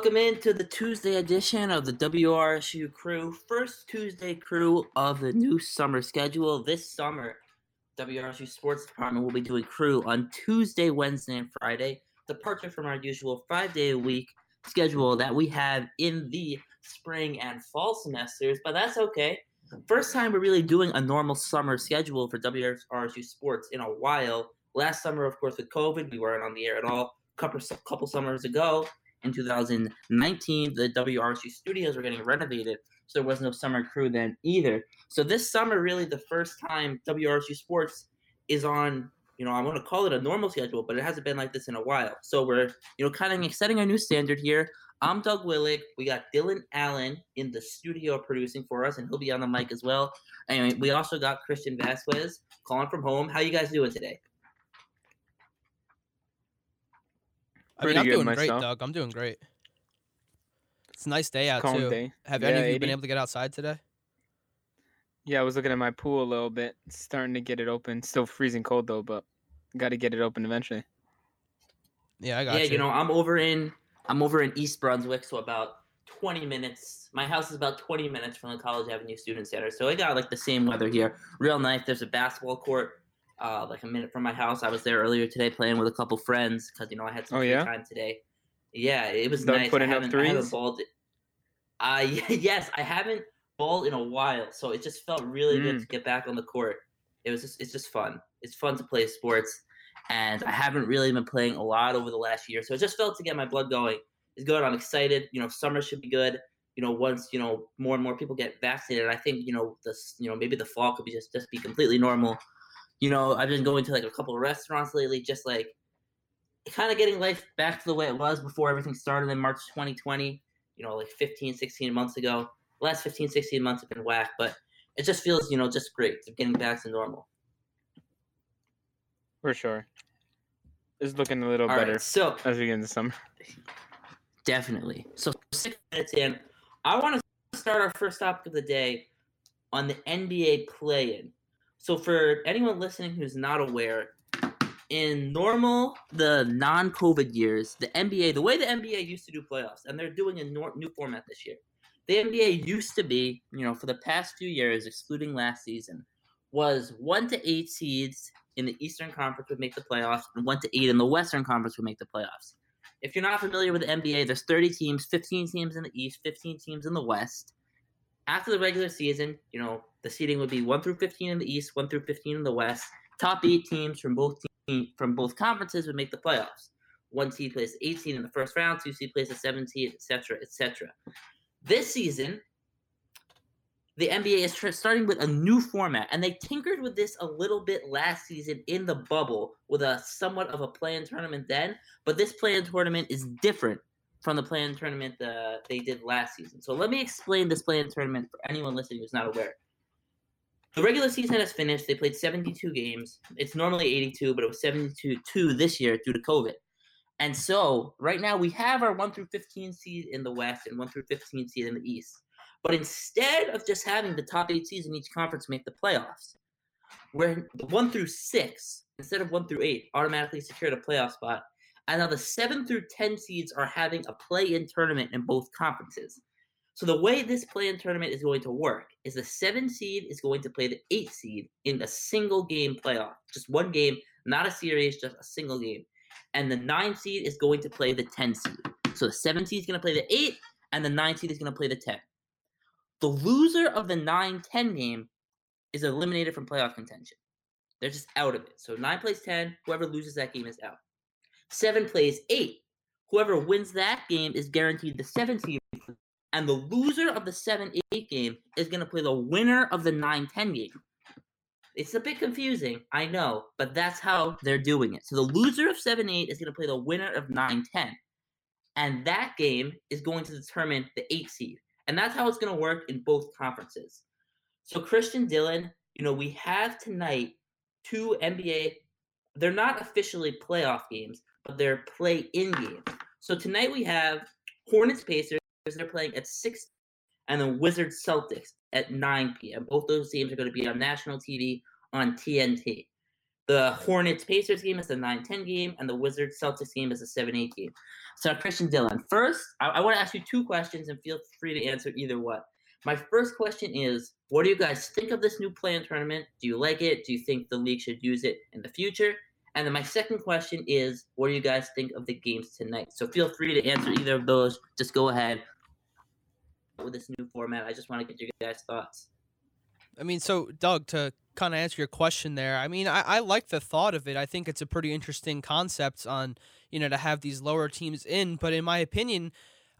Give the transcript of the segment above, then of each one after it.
Welcome into the Tuesday edition of the WRSU Crew, first Tuesday crew of the new summer schedule. This summer, WRSU Sports Department will be doing crew on Tuesday, Wednesday, and Friday, departure from our usual five day a week schedule that we have in the spring and fall semesters, but that's okay. First time we're really doing a normal summer schedule for WRSU Sports in a while. Last summer, of course, with COVID, we weren't on the air at all. Couple, couple summers ago, in 2019, the WRSU studios were getting renovated, so there was no summer crew then either. So this summer, really, the first time WRSU Sports is on, you know, I want to call it a normal schedule, but it hasn't been like this in a while. So we're, you know, kind of setting a new standard here. I'm Doug Willig. We got Dylan Allen in the studio producing for us, and he'll be on the mic as well. Anyway, we also got Christian Vazquez calling from home. How you guys doing today? I mean, Pretty I'm good doing myself. great, Doug. I'm doing great. It's a nice day out Calm too. day. Have Yeah, any of you been able to get outside today? Yeah, I was looking at my pool a little bit. It's starting to get it open. Still freezing cold though, but got to get it open eventually. Yeah, I got yeah, you. you know, I'm over in I'm over in East Brunswick, so about 20 minutes. My house is about 20 minutes from the College Avenue Student Center, so I got like the same weather here. Real nice. There's a basketball court, uh, like a minute from my house. I was there earlier today playing with a couple friends because you know I had some Oh, free yeah? time today. Yeah, it was Doug nice. putting I up haven't, I haven't threes? balled. Uh, yes, I haven't balled in a while, so it just felt really good Mm. to get back on the court. It was just, it's just fun. It's fun to play sports and I haven't really been playing a lot over the last year. So it just felt to get my blood going It's good. I'm excited. You know, summer should be good. You know, once you know more and more people get vaccinated, I think you know this. You know, maybe the fall could be just just be completely normal. You know, I've been going to like a couple of restaurants lately, just like kind of getting life back to the way it was before everything started in March 2020. You know, like 15, 16 months ago. The last 15, 16 months have been whack, but it just feels, you know, just great. To getting back to normal. For sure. It's looking a little All better right, so as we get into summer. Definitely. So six minutes in, I want to start our first topic of the day on the NBA play-in. So for anyone listening who's not aware, in normal the non-COVID years, the NBA, the way the NBA used to do playoffs, and they're doing a new format this year. The NBA used to be, you know, for the past few years, excluding last season, was one to eight seeds in the Eastern Conference would make the playoffs, and one to eight in the Western Conference would make the playoffs if you're not familiar with the NBA, there's 30 teams, 15 teams in the East, 15 teams in the West. After the regular season, you know, the seeding would be 1 through 15 in the East, 1 through 15 in the West. Top 8 teams from both from both conferences would make the playoffs. One seed plays 18 in the first round, two seed plays the 7 seed, etc., etc. This season, the NBA is tr- starting with a new format, and they tinkered with this a little bit last season in the bubble with a somewhat of a play-in tournament then. But this play-in tournament is different from the play-in tournament uh, they did last season. So let me explain this play-in tournament for anyone listening who's not aware. The regular season has finished. They played 72 games. It's normally 82, but it was 72 two this year due to COVID. And so right now we have our 1 through 15 seed in the West and 1 through 15 seed in the East. But instead of just having the top eight seeds in each conference make the playoffs, where the one through six, instead of one through eight, automatically secured a playoff spot, and now the seven through ten seeds are having a play-in tournament in both conferences. So the way this play-in tournament is going to work is the seven seed is going to play the eight seed in a single game playoff, just one game, not a series, just a single game, and the nine seed is going to play the ten seed. So the seven seed is going to play the eight, and the nine seed is going to play the ten. The loser of the 9 10 game is eliminated from playoff contention. They're just out of it. So 9 plays 10, whoever loses that game is out. 7 plays 8. Whoever wins that game is guaranteed the 7 seed. And the loser of the 7 8 game is going to play the winner of the 9 10 game. It's a bit confusing, I know, but that's how they're doing it. So the loser of 7 8 is going to play the winner of 9 10. And that game is going to determine the 8 seed. And that's how it's going to work in both conferences. So Christian Dylan, you know, we have tonight two NBA. They're not officially playoff games, but they're play-in games. So tonight we have Hornets Pacers. They're playing at six, and then Wizards Celtics at 9 p.m. Both those games are going to be on national TV on TNT. The Hornets Pacers game is the 9 10 game, and the Wizards Celtics game is the 7 8 game. So, Christian Dylan, first, I, I want to ask you two questions and feel free to answer either one. My first question is What do you guys think of this new play-in tournament? Do you like it? Do you think the league should use it in the future? And then my second question is What do you guys think of the games tonight? So, feel free to answer either of those. Just go ahead with this new format. I just want to get your guys' thoughts. I mean, so Doug, to kind of answer your question there, I mean, I, I like the thought of it. I think it's a pretty interesting concept on, you know, to have these lower teams in. But in my opinion,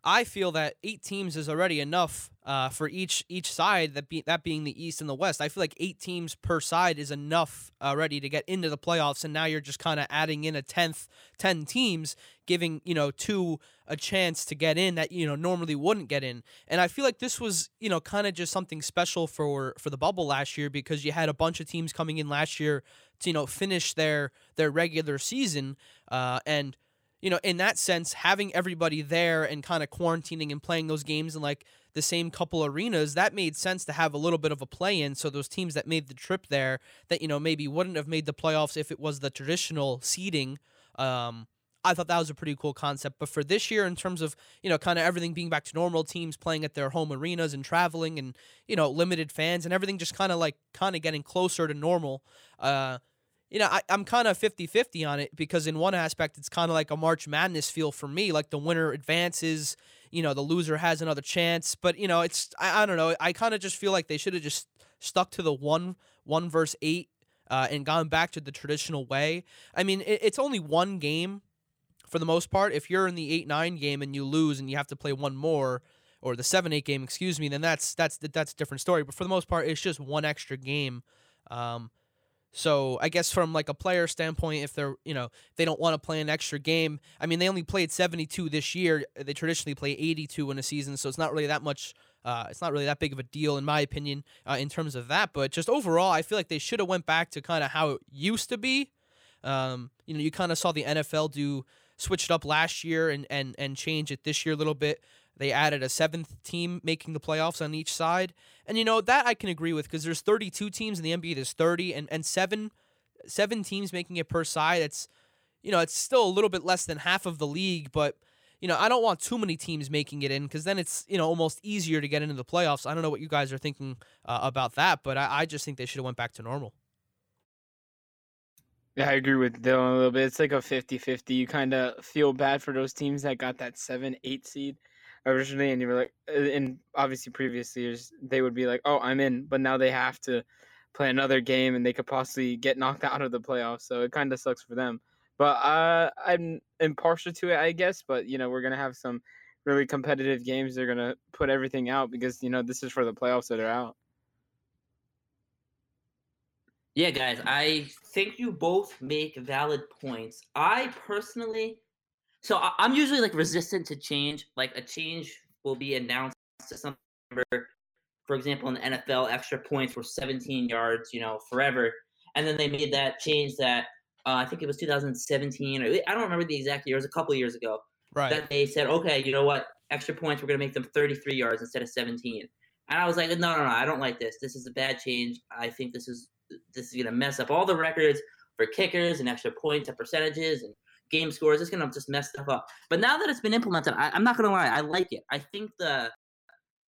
I feel that eight teams is already enough uh, for each each side. That be that being the East and the West. I feel like eight teams per side is enough already to get into the playoffs. And now you're just kind of adding in a tenth, ten teams, giving you know two a chance to get in that you know normally wouldn't get in. And I feel like this was you know kind of just something special for for the bubble last year because you had a bunch of teams coming in last year to you know finish their their regular season uh, and you know, in that sense, having everybody there and kind of quarantining and playing those games in like the same couple arenas, that made sense to have a little bit of a play in. So those teams that made the trip there that, you know, maybe wouldn't have made the playoffs if it was the traditional seeding, um, I thought that was a pretty cool concept. But for this year, in terms of, you know, kind of everything being back to normal, teams playing at their home arenas and traveling and, you know, limited fans and everything just kind of like kind of getting closer to normal, uh, you know, I, I'm kind of 50 50 on it because, in one aspect, it's kind of like a March Madness feel for me. Like the winner advances, you know, the loser has another chance. But, you know, it's, I, I don't know. I kind of just feel like they should have just stuck to the one, one verse eight uh, and gone back to the traditional way. I mean, it, it's only one game for the most part. If you're in the 8 9 game and you lose and you have to play one more, or the 7 8 game, excuse me, then that's, that's, that's a different story. But for the most part, it's just one extra game. Um, so I guess from like a player standpoint, if they're you know they don't want to play an extra game, I mean they only played 72 this year. They traditionally play 82 in a season, so it's not really that much. Uh, it's not really that big of a deal in my opinion uh, in terms of that. But just overall, I feel like they should have went back to kind of how it used to be. Um, you know, you kind of saw the NFL do switch it up last year and and and change it this year a little bit. They added a seventh team making the playoffs on each side. And you know, that I can agree with because there's 32 teams in the NBA, there's 30 and and 7 7 teams making it per side. It's you know, it's still a little bit less than half of the league, but you know, I don't want too many teams making it in because then it's you know almost easier to get into the playoffs. I don't know what you guys are thinking uh, about that, but I, I just think they should have went back to normal. Yeah, I agree with Dylan a little bit. It's like a 50-50. You kind of feel bad for those teams that got that 7-8 seed originally, and you were like, in obviously previous years they would be like, "Oh, I'm in," but now they have to play another game, and they could possibly get knocked out of the playoffs. So it kind of sucks for them. But uh, I'm impartial to it, I guess. But you know, we're gonna have some really competitive games. They're gonna put everything out because you know this is for the playoffs that are out. Yeah, guys, I think you both make valid points. I personally so I, am usually like resistant to change. Like a change will be announced to some number. for example, in the NFL, extra points were 17 yards, you know, forever. And then they made that change that uh, I think it was 2017 or I don't remember the exact year. It was a couple years ago. Right. That they said, okay, you know what? Extra points, we're going to make them 33 yards instead of 17. And I was like, no, no, no, I don't like this. This is a bad change. I think this is this is going to mess up all the records for kickers and extra points and percentages and game scores. It's gonna just mess stuff up. But now that it's been implemented, I, am not gonna lie, I like it. I think the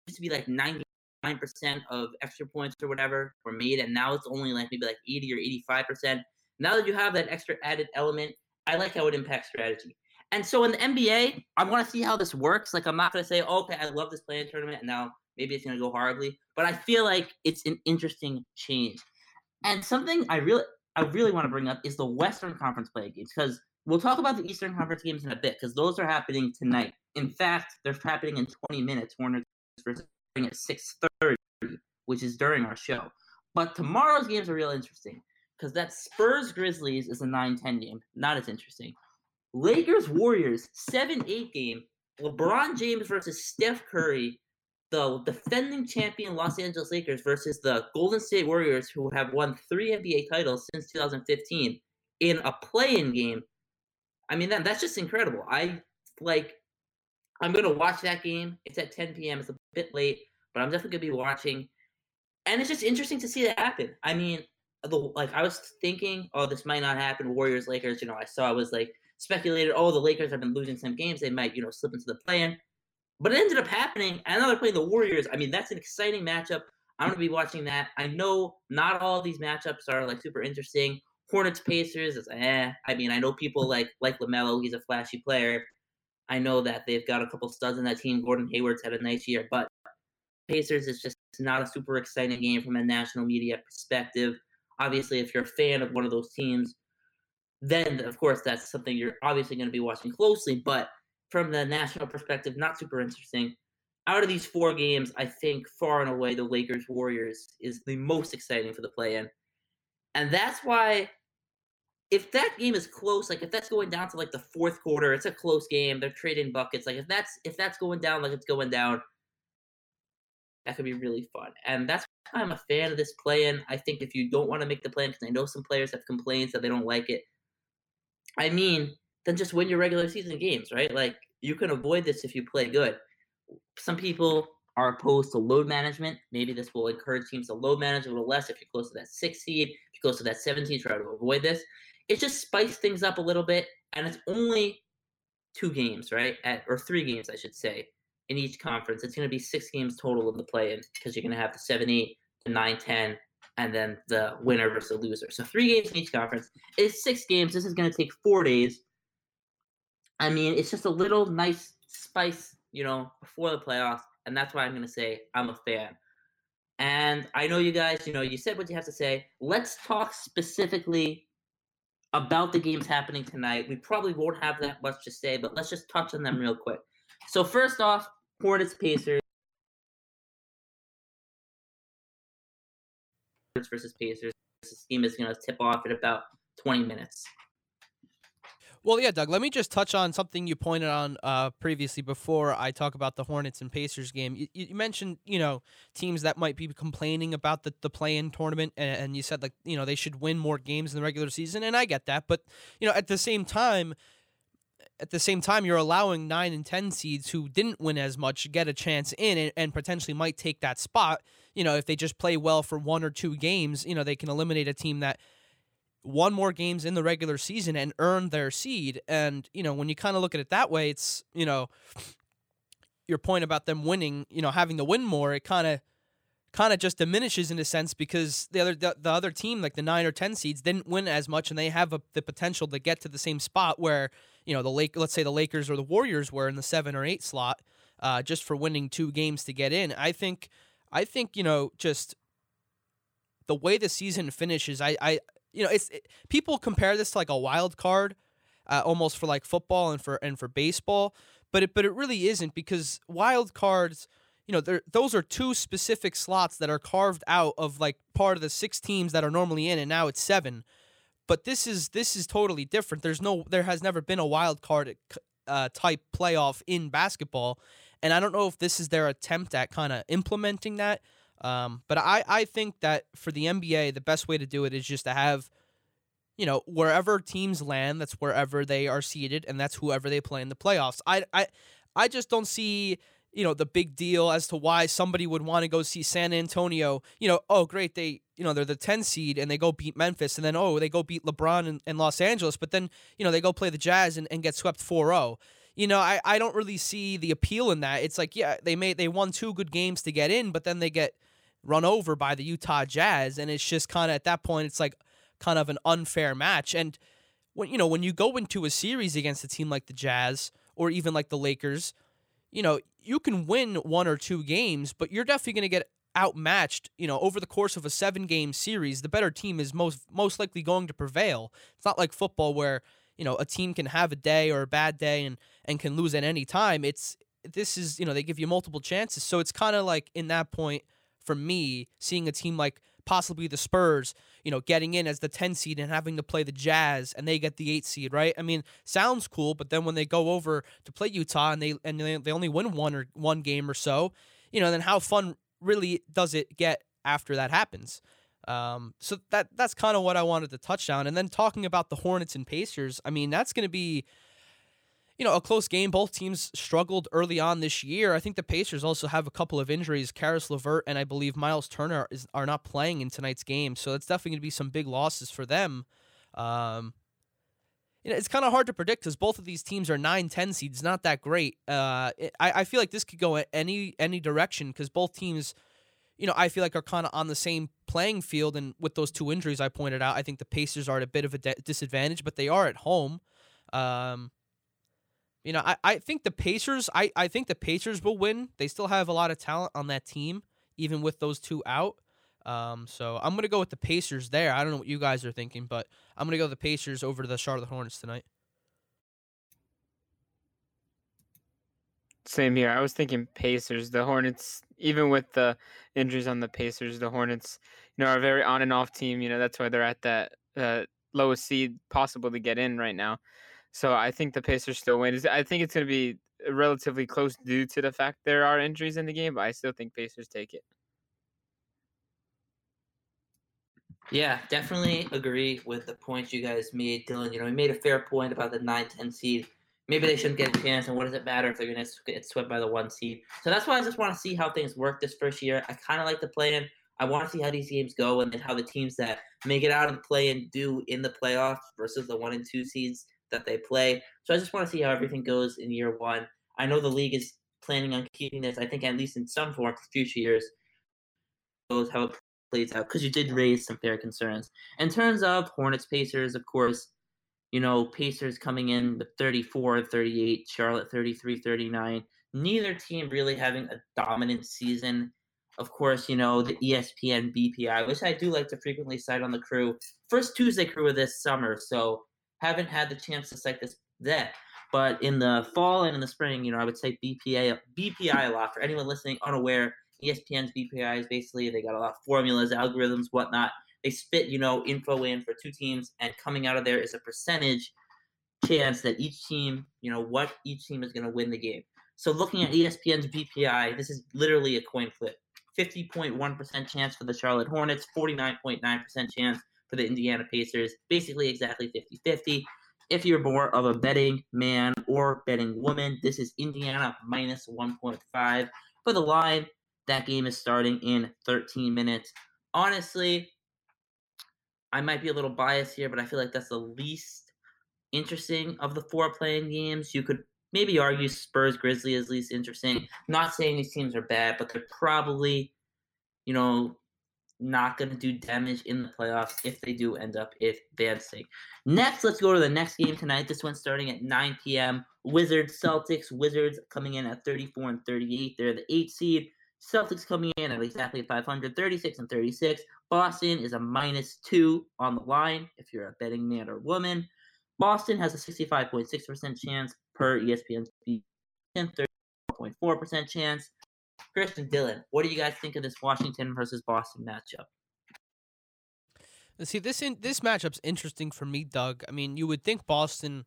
used to be like 99 percent of extra points or whatever were made, and now it's only like maybe like 80 or 85 percent. Now that you have that extra added element, I like how it impacts strategy. And so in the NBA, I want to see how this works. Like I'm not gonna say, oh, okay, I love this play-in tournament, and now maybe it's gonna go horribly. But I feel like it's an interesting change. And something I really I really want to bring up is the Western Conference play games because We'll talk about the Eastern Conference games in a bit because those are happening tonight. In fact, they're happening in 20 minutes. Warner starting at 6:30, which is during our show. But tomorrow's games are real interesting because that Spurs Grizzlies is a 9-10 game. Not as interesting. Lakers Warriors 7-8 game. LeBron James versus Steph Curry. the defending champion Los Angeles Lakers versus the Golden State Warriors, who have won three NBA titles since 2015, in a play-in game. I mean, that that's just incredible. I like. I'm gonna watch that game. It's at 10 p.m. It's a bit late, but I'm definitely gonna be watching. And it's just interesting to see that happen. I mean, the like I was thinking, oh, this might not happen. Warriors, Lakers. You know, I saw I was like speculated, oh, the Lakers have been losing some games. They might, you know, slip into the play-in. But it ended up happening. And now they're playing the Warriors. I mean, that's an exciting matchup. I'm gonna be watching that. I know not all these matchups are like super interesting. Hornets Pacers is eh. I mean, I know people like like LaMelo. He's a flashy player. I know that they've got a couple studs in that team. Gordon Hayward's had a nice year, but Pacers is just not a super exciting game from a national media perspective. Obviously, if you're a fan of one of those teams, then of course that's something you're obviously going to be watching closely. But from the national perspective, not super interesting. Out of these four games, I think far and away the Lakers Warriors is the most exciting for the play in. And that's why if that game is close, like if that's going down to like the fourth quarter, it's a close game, they're trading buckets. Like if that's if that's going down like it's going down, that could be really fun. And that's why I'm a fan of this play in. I think if you don't want to make the plan, because I know some players have complaints that they don't like it, I mean, then just win your regular season games, right? Like you can avoid this if you play good. Some people are opposed to load management. Maybe this will encourage teams to load manage a little less if you're close to that six seed, if you're close to that 17, try to avoid this. It just spice things up a little bit, and it's only two games, right? At, or three games, I should say, in each conference. It's going to be six games total in the play-in because you're going to have the 7 8, the 9 10, and then the winner versus the loser. So three games in each conference. It's six games. This is going to take four days. I mean, it's just a little nice spice, you know, before the playoffs, and that's why I'm going to say I'm a fan. And I know you guys, you know, you said what you have to say. Let's talk specifically about the games happening tonight. We probably won't have that much to say, but let's just touch on them real quick. So first off, Hornets Pacers. versus Pacers. This game is going to tip off in about 20 minutes. Well, yeah, Doug. Let me just touch on something you pointed on uh, previously before I talk about the Hornets and Pacers game. You, you, mentioned, you know, teams that might be complaining about the, the play-in tournament, and, and you said like, you know, they should win more games in the regular season, and I get that, but you know, at the same time, at the same time, you're allowing nine and ten seeds who didn't win as much get a chance in, and, and potentially might take that spot. You know, if they just play well for one or two games, you know, they can eliminate a team that won more games in the regular season and earned their seed. And, you know, when you kind of look at it that way, it's, you know, your point about them winning, you know, having to win more, it kind of kind of just diminishes in a sense because the other the, the, other team like the 9 or 10 seeds didn't win as much and they have a, the potential to get to the same spot where, you know, the Lake let's say the Lakers or the Warriors were in the 7 or 8 slot uh, just for winning two games to get in. I think I think, you know, just the way the season finishes, I I you know, it's it, people compare this to like a wild card, uh, almost for like football and for and for baseball, but it but it really isn't because wild cards, you know, those are two specific slots that are carved out of like part of the six teams that are normally in, and now it's seven. But this is this is totally different. There's no, there has never been a wild card uh, type playoff in basketball, and I don't know if this is their attempt at kind of implementing that. Um, but I, I think that for the NBA, the best way to do it is just to have, you know, wherever teams land, that's wherever they are seated, and that's whoever they play in the playoffs. I, I, I just don't see, you know, the big deal as to why somebody would want to go see San Antonio. You know, oh great, they, you know, they're the 10 seed and they go beat Memphis, and then oh they go beat LeBron in Los Angeles, but then you know they go play the Jazz and, and get swept 4-0 you know, I, I don't really see the appeal in that. It's like, yeah, they made they won two good games to get in, but then they get run over by the Utah Jazz, and it's just kind of at that point, it's like kind of an unfair match. And when you know when you go into a series against a team like the Jazz or even like the Lakers, you know you can win one or two games, but you're definitely going to get outmatched. You know over the course of a seven game series, the better team is most most likely going to prevail. It's not like football where you know a team can have a day or a bad day and and can lose at any time. It's this is you know they give you multiple chances, so it's kind of like in that point for me, seeing a team like possibly the Spurs, you know, getting in as the 10 seed and having to play the Jazz and they get the 8 seed, right? I mean, sounds cool, but then when they go over to play Utah and they and they, only win one or one game or so, you know, then how fun really does it get after that happens? Um, so that that's kind of what I wanted to touch on. And then talking about the Hornets and Pacers, I mean, that's going to be you know, a close game. Both teams struggled early on this year. I think the Pacers also have a couple of injuries. Caris LeVert and I believe Myles Turner is, are not playing in tonight's game, so that's definitely going to be some big losses for them. Um, you know, it's kind of hard to predict because both of these teams are 9 10 seeds, not that great. Uh, it, I, I feel like this could go any any direction because both teams, you know, I feel like are kind of on the same playing field. And with those two injuries I pointed out, I think the Pacers are at a bit of a de- disadvantage, but they are at home. Um, you know, I, I think the Pacers I, I think the Pacers will win. They still have a lot of talent on that team, even with those two out. Um, so I'm gonna go with the Pacers there. I don't know what you guys are thinking, but I'm gonna go the Pacers over the Charlotte Hornets tonight. Same here. I was thinking Pacers. The Hornets, even with the injuries on the Pacers, the Hornets, you know, are a very on and off team. You know, that's why they're at that uh, lowest seed possible to get in right now. So I think the Pacers still win. I think it's going to be uh, relatively close due to the fact there are injuries in the game, but I still think Pacers take it. Yeah, definitely agree with the points you guys made, Dylan. You know, we made a fair point about the 9 10 seed. Maybe they shouldn't get a chance, and what does it matter if they're going to get swept by the one seed? So that's why I just want to see how things work this first year. I kind of like the play in. I want to see how these games go and then how the teams that make it out of the play and do in the playoffs versus the one and two seeds that they play. So I just want to see how everything goes in year one. I know the league is planning on keeping this, I think, at least in some form for future years. How it plays out because you did raise some fair concerns. In terms of Hornets Pacers, of course, you know, Pacers coming in with 34 38, Charlotte 33 39. Neither team really having a dominant season. Of course, you know, the ESPN BPI, which I do like to frequently cite on the crew. First Tuesday crew of this summer. So haven't had the chance to cite this then. But in the fall and in the spring, you know, I would say BPA BPI a lot. For anyone listening unaware, ESPN's BPI is basically they got a lot of formulas, algorithms, whatnot. They spit, you know, info in for two teams, and coming out of there is a percentage chance that each team, you know, what each team is going to win the game. So looking at ESPN's BPI, this is literally a coin flip. 50.1% chance for the Charlotte Hornets, 49.9% chance for the Indiana Pacers. Basically, exactly 50 50. If you're more of a betting man or betting woman, this is Indiana minus 1.5 for the line. That game is starting in 13 minutes. Honestly, I might be a little biased here, but I feel like that's the least interesting of the four playing games. You could maybe argue Spurs Grizzly is least interesting. not saying these teams are bad, but they're probably, you know, not going to do damage in the playoffs if they do end up advancing. Next, let's go to the next game tonight. This one's starting at 9 p.m. Wizards Celtics. Wizards coming in at 34 and 38. They're the eight seed. Celtics coming in at exactly 500, 36 and 36. Boston is a minus two on the line if you're a betting man or woman. Boston has a 65.6% chance per ESPN, 34.4% chance. Christian Dylan, what do you guys think of this Washington versus Boston matchup? See this in this matchup's interesting for me, Doug. I mean, you would think Boston,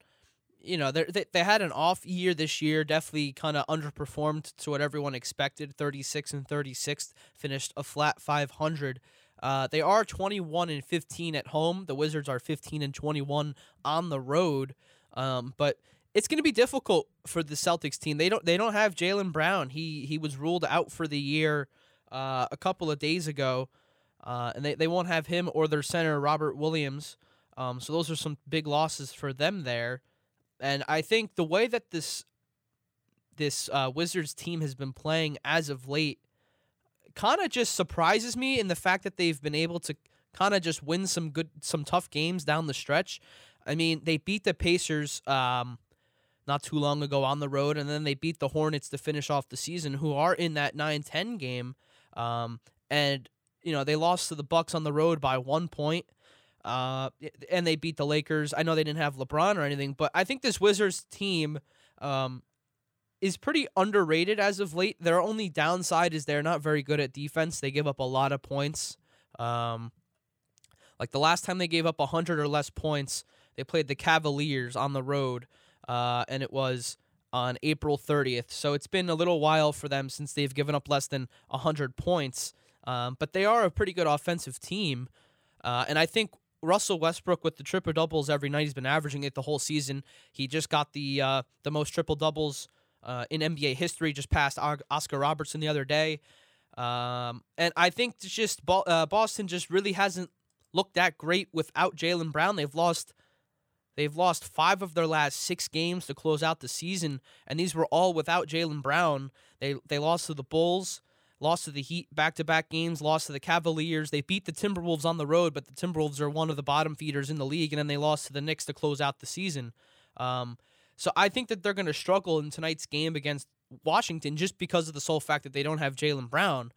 you know, they they had an off year this year, definitely kind of underperformed to what everyone expected. Thirty six and thirty six, finished a flat five hundred. Uh, they are twenty one and fifteen at home. The Wizards are fifteen and twenty one on the road. Um, but it's going to be difficult for the Celtics team. They don't they don't have Jaylen Brown. He he was ruled out for the year uh, a couple of days ago, uh, and they, they won't have him or their center Robert Williams. Um, so those are some big losses for them there. And I think the way that this this uh, Wizards team has been playing as of late kind of just surprises me in the fact that they've been able to kind of just win some good some tough games down the stretch. I mean, they beat the Pacers um, not too long ago on the road, and then they beat the Hornets to finish off the season, who are in that 9-10 game. Um, and you know they lost to the Bucks on the road by one point, uh, and they beat the Lakers. I know they didn't have LeBron or anything, but I think this Wizards team um, is pretty underrated as of late. Their only downside is they're not very good at defense. They give up a lot of points. Um, like the last time they gave up 100 or less points, they played the Cavaliers on the road uh, and it was on April 30th. So it's been a little while for them since they've given up less than 100 points. Um, but they are a pretty good offensive team. Uh, and I think Russell Westbrook with the triple doubles every night, he's been averaging it the whole season. He just got the uh, the most triple doubles uh, in NBA history, just passed Oscar Robertson the other day. Um, and I think it's just uh, Boston just really hasn't looked that great without Jaylen Brown. They've lost they've lost five of their last six games to close out the season, and these were all without Jaylen Brown. They they lost to the Bulls, lost to the Heat back to back games, lost to the Cavaliers. They beat the Timberwolves on the road, but the Timberwolves are one of the bottom feeders in the league, and then they lost to the Knicks to close out the season. Um, so I think that they're going to struggle in tonight's game against Washington just because of the sole fact that they don't have Jaylen Brown.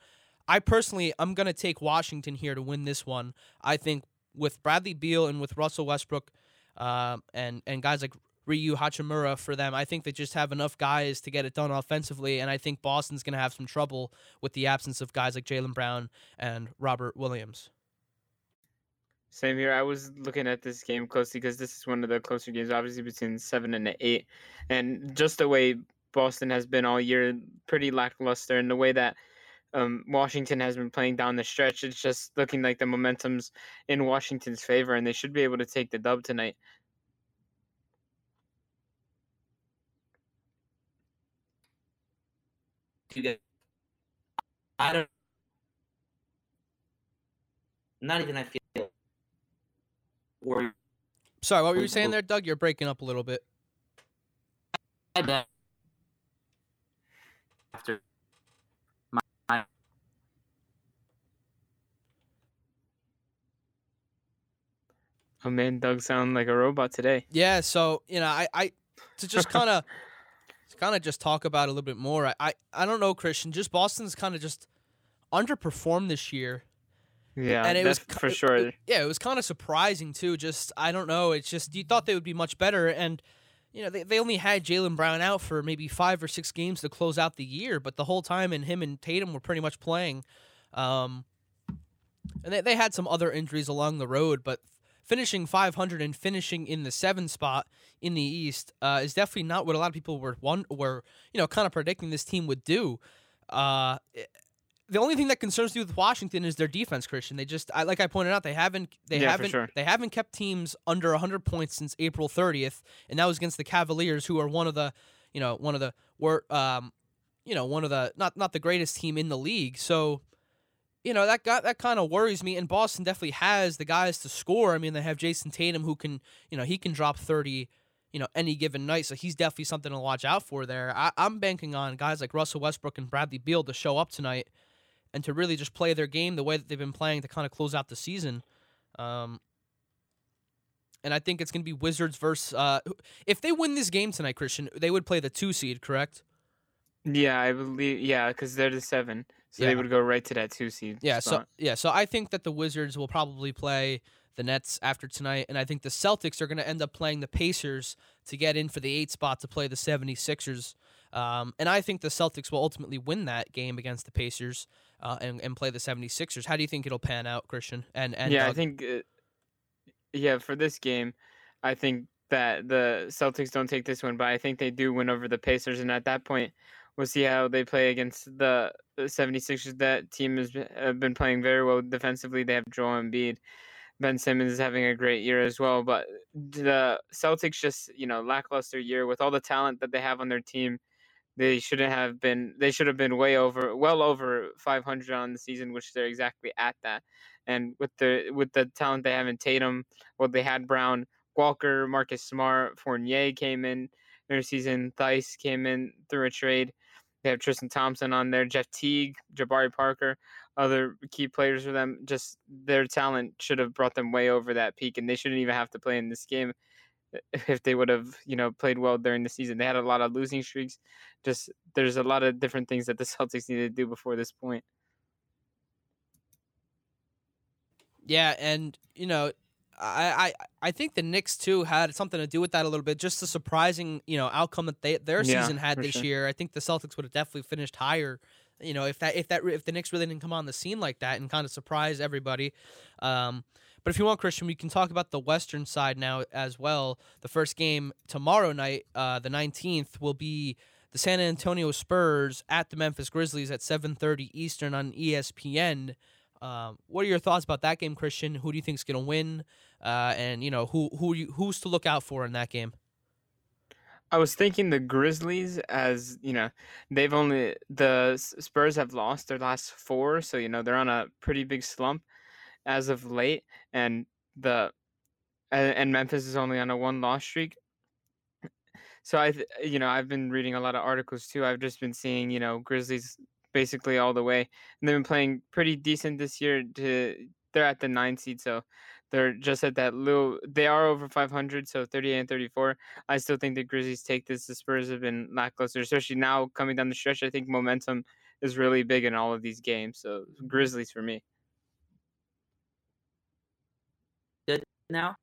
I personally, I'm going to take Washington here to win this one. I think with Bradley Beal and with Russell Westbrook uh, and and guys like Rui Hachimura for them, I think they just have enough guys to get it done offensively. And I think Boston's going to have some trouble with the absence of guys like Jaylen Brown and Robert Williams. Same here. I was looking at this game closely because this is one of the closer games, obviously between seven and eight, and just the way Boston has been all year, pretty lackluster, and the way that um, Washington has been playing down the stretch, it's just looking like the momentum's in Washington's favor, and they should be able to take the dub tonight. I don't. Not even I feel or Sorry, what were you saying there, Doug? You're breaking up a little bit. After Oh man, Doug sound like a robot today. Yeah, so you know, I, I to just kind of, kind of just talk about a little bit more. I, I, I don't know, Christian. Just Boston's kind of just underperformed this year. Yeah, and it was for sure. It, yeah, it was kind of surprising too. Just I don't know. It's just you thought they would be much better, and you know they, they only had Jaylen Brown out for maybe five or six games to close out the year, but the whole time, and him and Tatum were pretty much playing. Um, and they, they had some other injuries along the road, but finishing 500 and finishing in the seven spot in the East uh, is definitely not what a lot of people were one were you know kind of predicting this team would do. Uh, the only thing that concerns me with Washington is their defense, Christian. They just, I, like I pointed out, they haven't, they yeah, haven't, sure. they haven't kept teams under 100 points since April 30th, and that was against the Cavaliers, who are one of the, you know, one of the were, um, you know, one of the not not the greatest team in the league. So, you know, that got that kind of worries me. And Boston definitely has the guys to score. I mean, they have Jayson Tatum, who can, you know, he can drop 30 you know, any given night. So he's definitely something to watch out for there. I, am banking on guys like Russell Westbrook and Bradley Beal to show up tonight and to really just play their game the way that they've been playing to kind of close out the season. Um, and I think it's going to be Wizards versus. Uh, if they win this game tonight, Christian, they would play the two seed, correct? Yeah, I believe. Yeah, because they're the seven, so yeah. they would go right to that two seed. Yeah. spot. So yeah. So I think that the Wizards will probably play the Nets after tonight, and I think the Celtics are going to end up playing the Pacers to get in for the eight spot to play the 76ers. Um, and I think the Celtics will ultimately win that game against the Pacers uh, and, and play the 76ers. How do you think it'll pan out, Christian? And, and yeah, Doug? I think, uh, yeah, for this game, I think that the Celtics don't take this one, but I think they do win over the Pacers. And at that point, we'll see how they play against the 76ers. That team has uh, been playing very well defensively. They have Joel Embiid. Ben Simmons is having a great year as well. But the Celtics just, you know, lackluster year with all the talent that they have on their team they shouldn't have been they should have been way over well over 500 on the season which they're exactly at that and with the with the talent they have in Tatum well they had Brown Walker Marcus Smart Fournier came in their season Theis came in through a trade they have Tristan Thompson on there Jeff Teague Jabari Parker other key players for them just their talent should have brought them way over that peak and they shouldn't even have to play in this game if they would have you know played well during the season. They had a lot of losing streaks. Just there's a lot of different things that the Celtics needed to do before this point. Yeah, and you know, I, I I think the Knicks too had something to do with that a little bit. Just the surprising you know outcome that they their Yeah, season had this sure. year. I think the Celtics would have definitely finished higher. You know, if that if that if the Knicks really didn't come on the scene like that and kind of surprise everybody. Um, But if you want, Christian, we can talk about the Western side now as well. The first game tomorrow night, uh, the 19th, will be the San Antonio Spurs at the Memphis Grizzlies at 7:30 Eastern on ESPN. Um, what are your thoughts about that game, Christian? Who do you think is going to win? Uh, and you know who who who's to look out for in that game? I was thinking the Grizzlies, as you know, they've only the Spurs have lost their last four, so you know they're on a pretty big slump as of late, and the and Memphis is only on a one loss streak. So I, you know, I've been reading a lot of articles too. I've just been seeing, you know, Grizzlies basically all the way, and they've been playing pretty decent this year. To they're at the nine seed, so they're just at that little. They are over 500, so 38 and 34. I still think the Grizzlies take this. The Spurs have been lackluster, especially now coming down the stretch. I think momentum is really big in all of these games. So Grizzlies for me. Good now.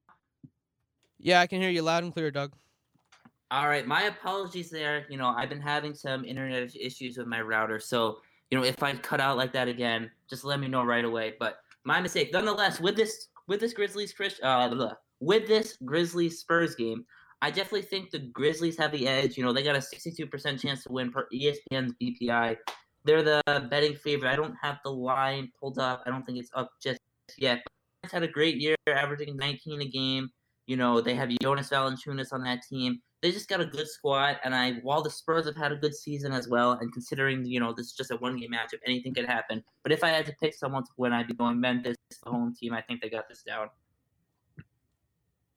Yeah, I can hear you loud and clear, Doug. All right, my apologies there. You know, I've been having some internet issues with my router, so you know, if I cut out like that again, just let me know right away. But my mistake. Nonetheless, with this with this Grizzlies uh with this Grizzlies Spurs game, I definitely think the Grizzlies have the edge. You know, they got a 62% chance to win per ESPN's BPI. They're the betting favorite. I don't have the line pulled up. I don't think it's up just yet. But had a great year, averaging 19 a game. You know, they have Jonas Valanciunas on that team they just got a good squad, and I while the Spurs have had a good season as well, and considering you know this is just a one game matchup, anything could happen. But if I had to pick someone to win, I'd be going Memphis, the home team. I think they got this down.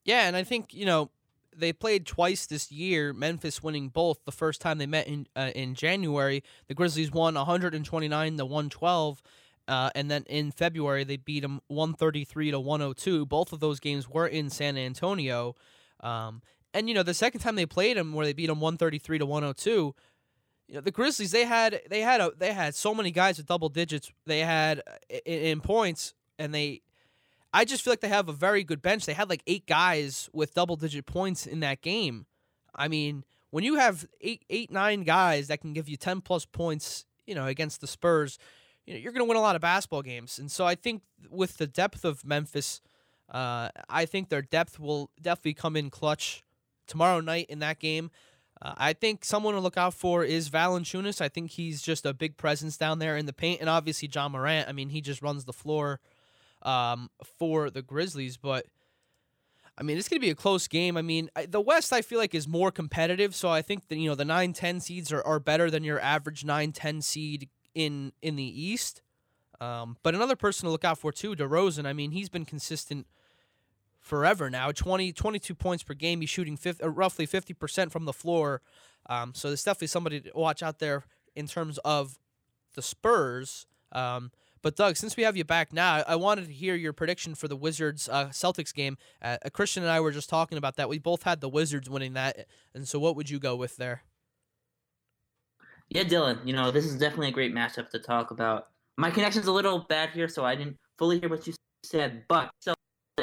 Yeah, and I think you know they played twice this year. Memphis winning both. The first time they met in uh, in January, the Grizzlies won 129 to 112. Uh, and then in February, they beat them 133 to 102. Both of those games were in San Antonio. Um, and you know, the second time they played them, where they beat them one thirty three to 102, you know, the Grizzlies they had they had a they had so many guys with double digits. They had uh, in, in points, and they. I just feel like they have a very good bench. They had like eight guys with double digit points in that game. I mean, when you have eight, eight, nine guys that can give you ten plus points, you know, against the Spurs, you know, you're going to win a lot of basketball games. And so I think with the depth of Memphis, uh, I think their depth will definitely come in clutch tomorrow night in that game. Uh, I think someone to look out for is Valanciunas. I think he's just a big presence down there in the paint, and obviously Ja Morant. I mean, he just runs the floor um, for the Grizzlies. But I mean, it's going to be a close game. I mean, the West I feel like is more competitive, so I think that you know the 9-10 seeds are, are better than your average 9-10 seed in in the East. Um, but another person to look out for too, DeRozan. I mean, he's been consistent forever now. 20, 22 points per game. He's shooting 50, uh, roughly 50% from the floor. Um, so there's definitely somebody to watch out there in terms of the Spurs. Um, but Doug, since we have you back now, I wanted to hear your prediction for the Wizards uh, Celtics game. Uh, Christian and I were just talking about that. We both had the Wizards winning that, and so what would you go with there? Yeah, Dylan. You know this is definitely a great matchup to talk about. My connection's a little bad here, so I didn't fully hear what you said. But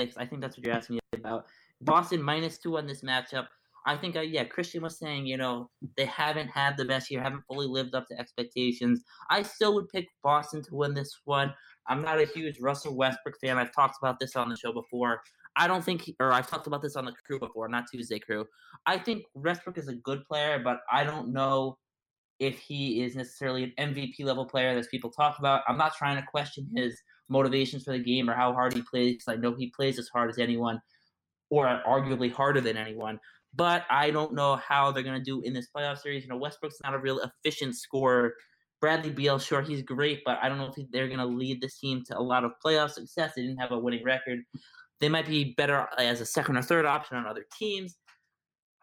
so I think that's what you're asking me about. Boston minus two on this matchup. I think, uh, yeah, Christian was saying, you know, they haven't had the best year, haven't fully lived up to expectations. I still would pick Boston to win this one. I'm not a huge Russell Westbrook fan. I've talked about this on the show before. I don't think, or I've talked about this on the crew before, not Tuesday crew. I think Westbrook is a good player, but I don't know if he is necessarily an MVP level player as people talk about. I'm not trying to question his motivations for the game or how hard he plays. I know he plays as hard as anyone, or arguably harder than anyone. But I don't know how they're going to do in this playoff series. You know, Westbrook's not a real efficient scorer. Bradley Beal, sure, he's great, but I don't know if they're going to lead this team to a lot of playoff success. They didn't have a winning record. They might be better as a second or third option on other teams.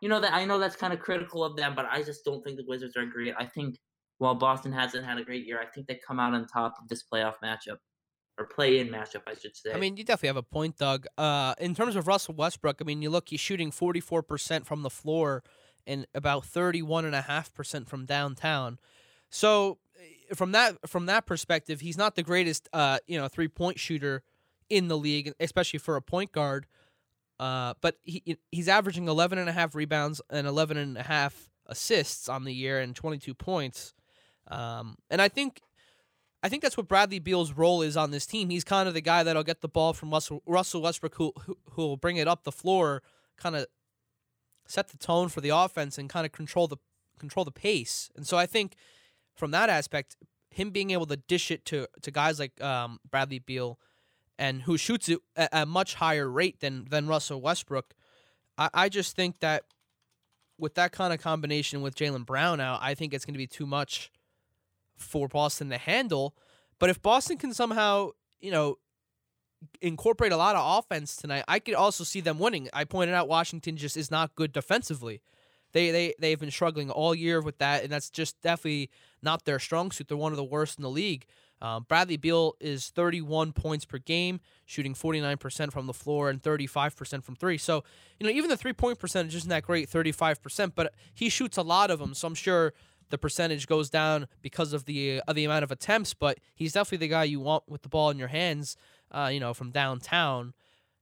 You know that I know that's kind of critical of them, but I just don't think the Wizards are great. I think while Boston hasn't had a great year, I think they come out on top of this playoff matchup or play in matchup, I should say. I mean, you definitely have a point, Doug. Uh, in terms of Russell Westbrook, I mean, you look, he's shooting 44% from the floor and about 31.5% from downtown. So eh, from that from that perspective, he's not the greatest uh, you know, three-point shooter in the league, especially for a point guard. Uh, but he he's averaging 11 and a half rebounds and 11 and a half assists on the year and 22 points. Um, and I think I think that's what Bradley Beal's role is on this team. He's kind of the guy that'll get the ball from Russell, Russell Westbrook, who who will bring it up the floor, kind of set the tone for the offense and kind of control the control the pace. And so I think from that aspect, him being able to dish it to to guys like um, Bradley Beal and who shoots it at a much higher rate than than Russell Westbrook, I, I just think that with that kind of combination with Jaylen Brown out, I think it's going to be too much for Boston to handle. But if Boston can somehow, you know, incorporate a lot of offense tonight, I could also see them winning. I pointed out Washington just is not good defensively. They they they've been struggling all year with that, and that's just definitely not their strong suit. They're one of the worst in the league. Um, Bradley Beal is 31 points per game, shooting 49% from the floor and 35% from three. So, you know, even the three point percentage isn't that great, 35%, but he shoots a lot of them. So I'm sure the percentage goes down because of the uh, the amount of attempts, but he's definitely the guy you want with the ball in your hands, uh, you know, from downtown.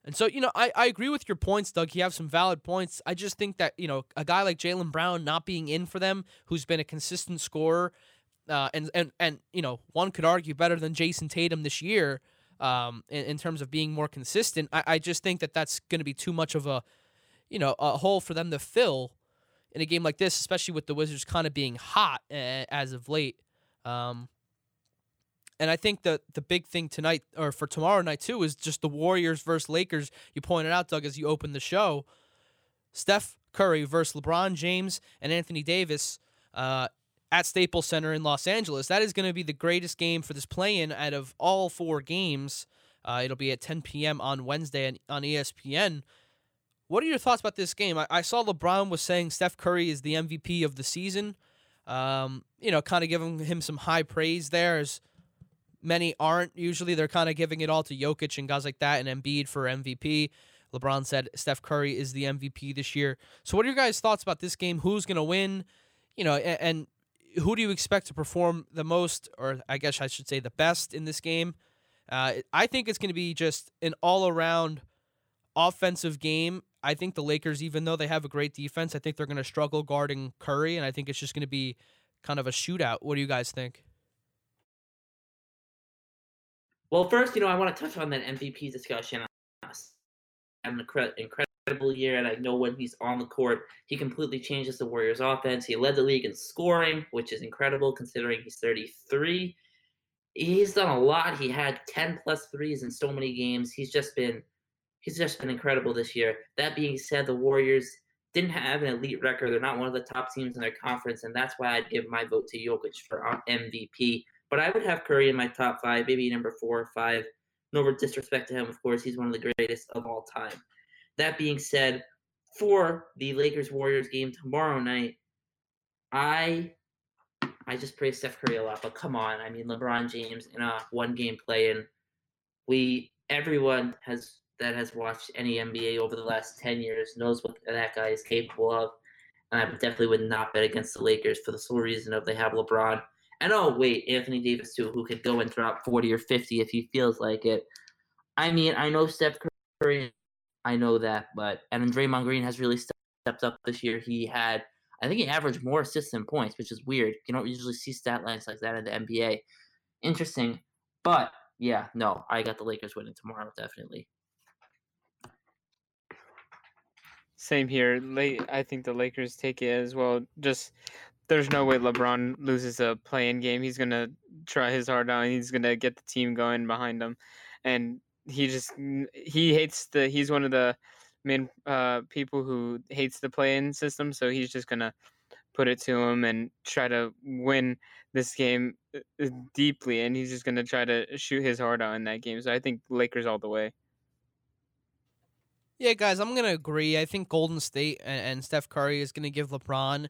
And so, you know, I, I agree with your points, Doug. You have some valid points. I just think that, you know, a guy like Jaylen Brown not being in for them, who's been a consistent scorer, uh, and, and, and, you know, one could argue better than Jayson Tatum this year um, in, in terms of being more consistent. I, I just think that that's going to be too much of a, you know, a hole for them to fill in a game like this, especially with the Wizards kind of being hot as of late. Um, and I think the the big thing tonight or for tomorrow night too is just the Warriors versus Lakers. You pointed out, Doug, as you opened the show. Steph Curry versus LeBron James and Anthony Davis uh, at Staples Center in Los Angeles. That is going to be the greatest game for this play-in out of all four games. Uh, it'll be at 10 p.m. on Wednesday on ESPN. What are your thoughts about this game? I, I saw LeBron was saying Steph Curry is the MVP of the season. Um, you know, kind of giving him some high praise there. As many aren't. Usually they're kind of giving it all to Jokic and guys like that and Embiid for MVP. LeBron said Steph Curry is the MVP this year. So what are your guys' thoughts about this game? Who's going to win? You know, and, and, who do you expect to perform the most, or I guess I should say the best in this game? Uh, I think it's going to be just an all-around offensive game. I think the Lakers, even though they have a great defense, I think they're going to struggle guarding Curry, and I think it's just going to be kind of a shootout. What do you guys think? Well, first, you know, I want to touch on that MVP discussion. An incredible year, and I know when he's on the court, he completely changes the Warriors' offense. He led the league in scoring, which is incredible considering he's 33. He's done a lot. He had 10 plus threes in so many games. He's just been he's just been incredible this year. That being said, the Warriors didn't have an elite record. They're not one of the top teams in their conference, and that's why I'd give my vote to Jokic for uh, MVP. But I would have Curry in my top five, maybe number four or five. No disrespect to him, of course, he's one of the greatest of all time. That being said, for the Lakers Warriors game tomorrow night, I I just praise Steph Curry a lot, but come on, I mean LeBron James in a one game play and we everyone has that has watched any NBA over the last ten years knows what that guy is capable of. And I definitely would not bet against the Lakers for the sole reason of they have LeBron and oh wait, Anthony Davis too, who could go and drop forty or fifty if he feels like it. I mean, I know Steph Curry, I know that, but and Draymond Green has really stepped up this year. He had, I think, he averaged more assists than points, which is weird. You don't usually see stat lines like that in the NBA. Interesting, but yeah, no, I got the Lakers winning tomorrow, definitely. Same here. Late, I think the Lakers take it as well. Just there's no way LeBron loses a play-in game. He's gonna try his heart out. he's gonna get the team going behind him, and he just he hates the. He's one of the main uh, people who hates the play-in system. So he's just gonna put it to him and try to win this game uh, deeply. And he's just gonna try to shoot his heart out in that game. So I think Lakers all the way. Yeah, guys, I'm gonna agree. I think Golden State and, and Steph Curry is gonna give LeBron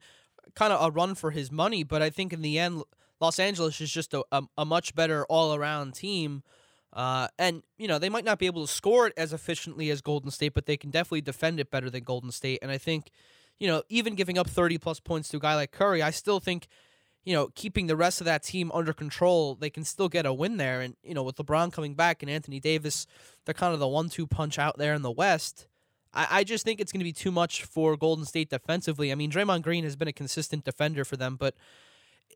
kind of a run for his money, but I think in the end, Los Angeles is just a, a, a much better all around team. Uh, and, you know, they might not be able to score it as efficiently as Golden State, but they can definitely defend it better than Golden State. And I think, you know, even giving up 30 plus points to a guy like Curry, I still think, you know, keeping the rest of that team under control, they can still get a win there. And, you know, with LeBron coming back and Anthony Davis, they're kind of the one two punch out there in the West. I, I just think it's going to be too much for Golden State defensively. I mean, Draymond Green has been a consistent defender for them, but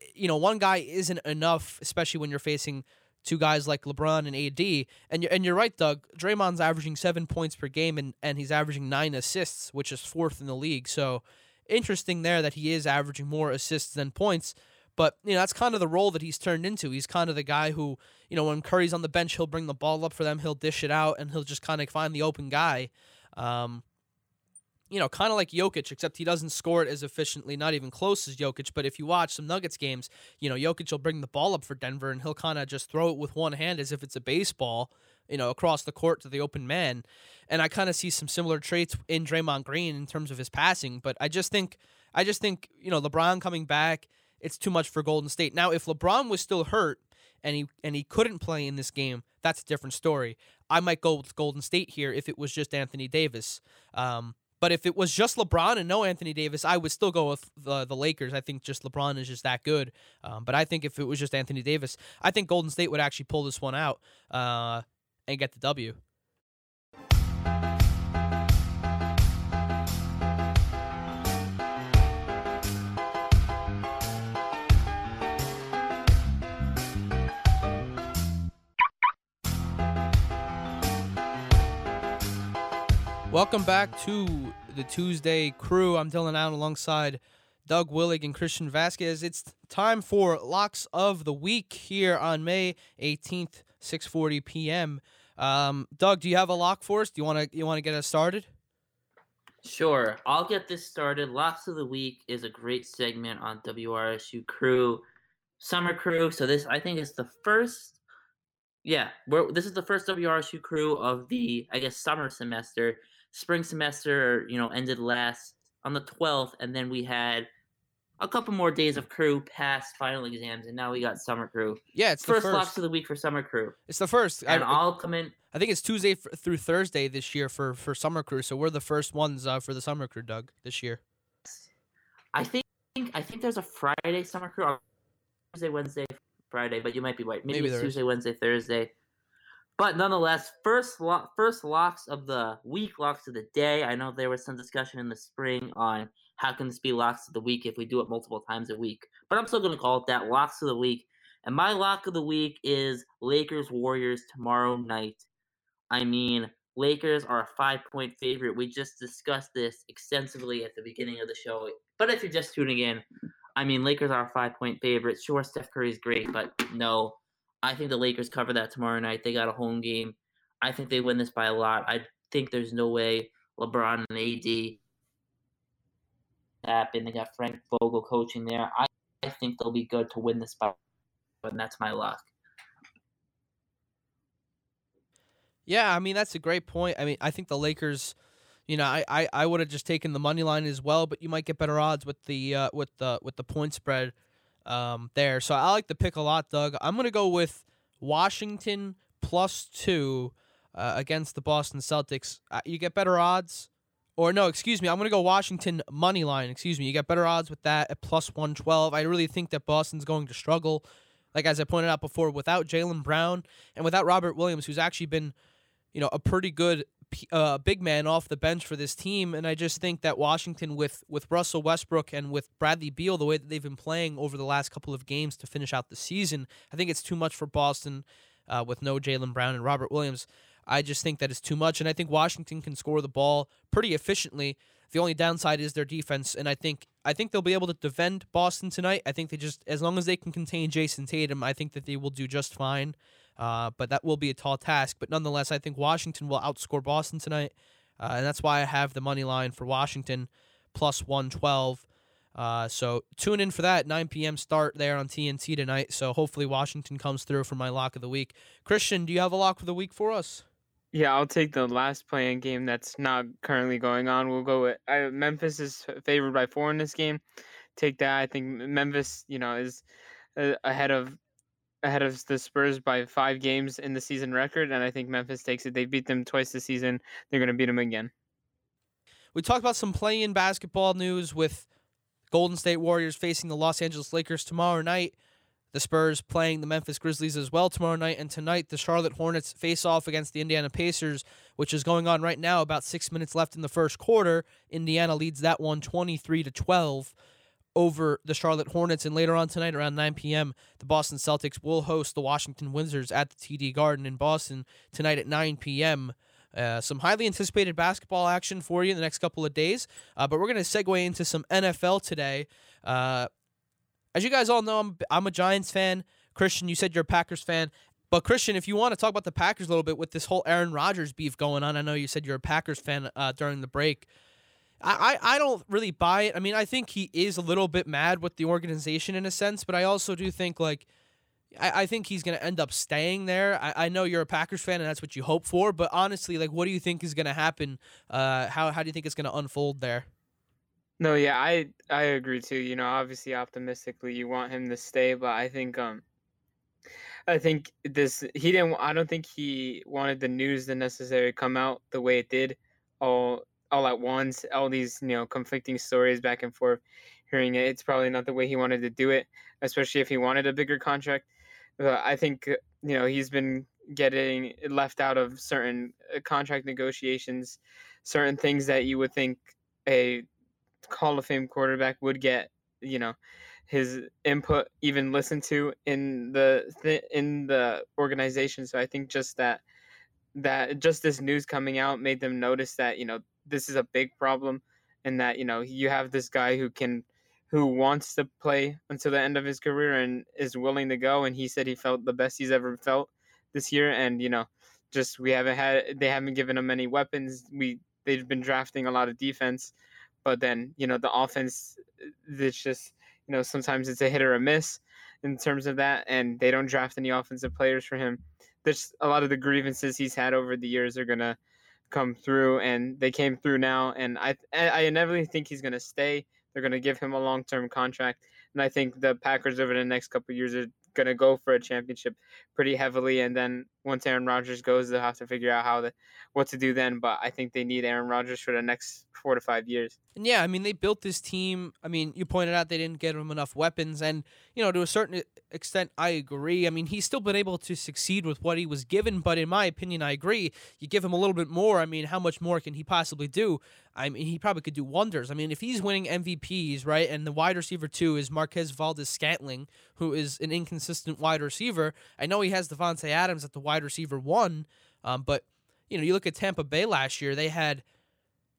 eh, you know, one guy isn't enough, especially when you're facing two guys like LeBron and AD. And you're, and you're right, Doug. Draymond's averaging seven points per game, and, and he's averaging nine assists, which is fourth in the league. So interesting there that he is averaging more assists than points. But you know that's kind of the role that he's turned into. He's kind of the guy who, you know, when Curry's on the bench, he'll bring the ball up for them, he'll dish it out, and he'll just kind of find the open guy. Um, you know, kind of like Jokic, except he doesn't score it as efficiently, not even close as Jokic. But if you watch some Nuggets games, you know, Jokic will bring the ball up for Denver and he'll kind of just throw it with one hand as if it's a baseball, you know, across the court to the open man. And I kind of see some similar traits in Draymond Green in terms of his passing. But I just think, I just think, you know, LeBron coming back, it's too much for Golden State. Now, if LeBron was still hurt and he and he couldn't play in this game, that's a different story. I might go with Golden State here if it was just Anthony Davis. Um, but if it was just LeBron and no Anthony Davis, I would still go with the the Lakers. I think just LeBron is just that good. Um, but I think if it was just Anthony Davis, I think Golden State would actually pull this one out uh, and get the W. Welcome back to the Tuesday crew. I'm Dylan Allen alongside Doug Willig and Christian Vazquez. It's time for locks of the week here on May 18th, 6:40 p.m. Um, Doug, do you have a lock for us? Do you want to you want to get us started? Sure, I'll get this started. Locks of the week is a great segment on WRSU Crew, Summer Crew. So this I think is the first. Yeah, this is the first WRSU Crew of the I guess summer semester spring semester, you know, ended last on the 12th, and then we had a couple more days of crew past final exams, and now we got summer crew. Yeah, it's first, the first locks of the week for summer crew. It's the first, and I, will come in. I think it's Tuesday through Thursday this year for for summer crew, so we're the first ones uh, for the summer crew, Doug, this year. I think I think there's a Friday summer crew, Tuesday, Wednesday, Friday, but you might be right. Maybe, Maybe it's Tuesday, is. Wednesday, Thursday. But nonetheless, first lo- first locks of the week, locks of the day. I know there was some discussion in the spring on how can this be locks of the week if we do it multiple times a week. But I'm still going to call it that locks of the week. And my lock of the week is Lakers Warriors tomorrow night. I mean, Lakers are a five point favorite. We just discussed this extensively at the beginning of the show. But if you're just tuning in, I mean, Lakers are a five point favorite. Sure, Steph Curry's great, but no, I think the Lakers cover that tomorrow night. They got a home game. I think they win this by a lot. I think there's no way LeBron and AD happen. They got Frank Vogel coaching there. I, I think they'll be good to win this by, and that's my luck. Yeah, I mean that's a great point. I mean, I think the Lakers, you know, I, I, I would have just taken the money line as well, but you might get better odds with the uh, with the with the point spread um, there. So I like the pick a lot, Doug. I'm gonna go with Washington plus two uh, against the Boston Celtics. Uh, you get better odds, or no, excuse me. I'm gonna go Washington money line. Excuse me. You get better odds with that at plus one twelve. I really think that Boston's going to struggle. Like as I pointed out before, without Jaylen Brown and without Robert Williams, who's actually been, you know, a pretty good uh, big man off the bench for this team, and I just think that Washington with with Russell Westbrook and with Bradley Beal, the way that they've been playing over the last couple of games to finish out the season, I think it's too much for Boston uh, with no Jaylen Brown and Robert Williams. I just think that it's too much, and I think Washington can score the ball pretty efficiently. The only downside is their defense, and I think I think they'll be able to defend Boston tonight. I think they just as long as they can contain Jayson Tatum, I think that they will do just fine. Uh, but that will be a tall task. But nonetheless, I think Washington will outscore Boston tonight, uh, and that's why I have the money line for Washington plus 112. Uh, so tune in for that 9 p.m. start there on TNT tonight. So hopefully Washington comes through for my lock of the week. Christian, do you have a lock of the week for us? Yeah, I'll take the last playing game that's not currently going on. We'll go with I, Memphis is favored by four in this game. Take that. I think Memphis, you know, is uh, ahead of ahead of the Spurs by five games in the season record, and I think Memphis takes it. They beat them twice this season. They're going to beat them again. We talked about some play-in basketball news with Golden State Warriors facing the Los Angeles Lakers tomorrow night. The Spurs playing the Memphis Grizzlies as well tomorrow night, and tonight the Charlotte Hornets face off against the Indiana Pacers, which is going on right now. About six minutes left in the first quarter. Indiana leads that one 23 to 12. Over the Charlotte Hornets. And later on tonight, around 9 p.m., the Boston Celtics will host the Washington Wizards at the TD Garden in Boston tonight at 9 p.m. Uh, some highly anticipated basketball action for you in the next couple of days. Uh, but we're going to segue into some NFL today. Uh, as you guys all know, I'm, I'm a Giants fan. Christian, you said you're a Packers fan. But Christian, if you want to talk about the Packers a little bit with this whole Aaron Rodgers beef going on, I know you said you're a Packers fan uh, during the break. I, I, don't really buy it. I mean, I think he is a little bit mad with the organization in a sense, but I also do think like I, I think he's gonna end up staying there. I, I know you're a Packers fan and that's what you hope for, but honestly, like what do you think is gonna happen? Uh how how do you think it's gonna unfold there? No, yeah, I I agree too. You know, obviously optimistically you want him to stay, but I think um I think this he didn't I don't think he wanted the news to necessarily come out the way it did all all at once, all these, you know, conflicting stories back and forth hearing it. It's probably not the way he wanted to do it, especially if he wanted a bigger contract. But I think you know, he's been getting left out of certain uh, contract negotiations, certain things that you would think a Hall of Fame quarterback would get, you know, his input even listened to in the th- in the organization. So I think just that that just this news coming out made them notice that you know this is a big problem, and that you know you have this guy who can who wants to play until the end of his career and is willing to go. And he said he felt the best he's ever felt this year. And you know, just we haven't had they haven't given him any weapons. We they've been drafting a lot of defense, but then you know the offense, it's just you know, sometimes it's a hit or a miss in terms of that, and they don't draft any offensive players for him. There's a lot of the grievances he's had over the years are gonna come through, and they came through now. And I I inevitably think he's gonna stay. They're gonna give him a long term contract, and I think the Packers over the next couple years are going to go for a championship pretty heavily. And then once Aaron Rodgers goes, they'll have to figure out how to what to do then. But I think they need Aaron Rodgers for the next four to five years. And yeah, I mean, they built this team. I mean, you pointed out they didn't get him enough weapons, and you know, to a certain extent, I agree. I mean, he's still been able to succeed with what he was given, but in my opinion, I agree. You give him a little bit more. I mean, how much more can he possibly do? I mean, he probably could do wonders. I mean, if he's winning MVPs, right, and the wide receiver two is Marquez Valdes-Scantling, who is an inconsistent wide receiver. I know he has Davante Adams at the wide receiver one, um, but you know, you look at Tampa Bay last year; they had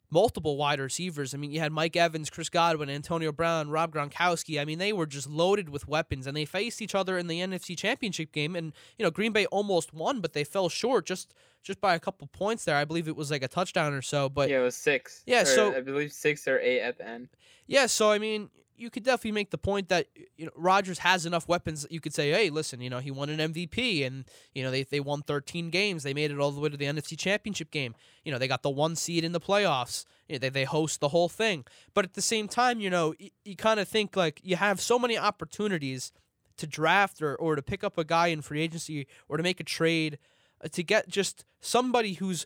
multiple wide receivers. I mean, you had Mike Evans, Chris Godwin, Antonio Brown, Rob Gronkowski. I mean, they were just loaded with weapons, and they faced each other in the NFC Championship game. And you know, Green Bay almost won, but they fell short just just by a couple points there. I believe it was like a touchdown or so. But yeah, it was six. Yeah, so I believe six or eight at the end. Yeah, so I mean, you could definitely make the point that you know Rodgers has enough weapons that you could say, hey, listen, you know, he won an MVP and you know they they won 13 games. They made it all the way to the NFC Championship game. You know, they got the one seed in the playoffs. You know, they they host the whole thing. But at the same time, you know, you, you kind of think like you have so many opportunities to draft or or to pick up a guy in free agency or to make a trade uh, to get just somebody who's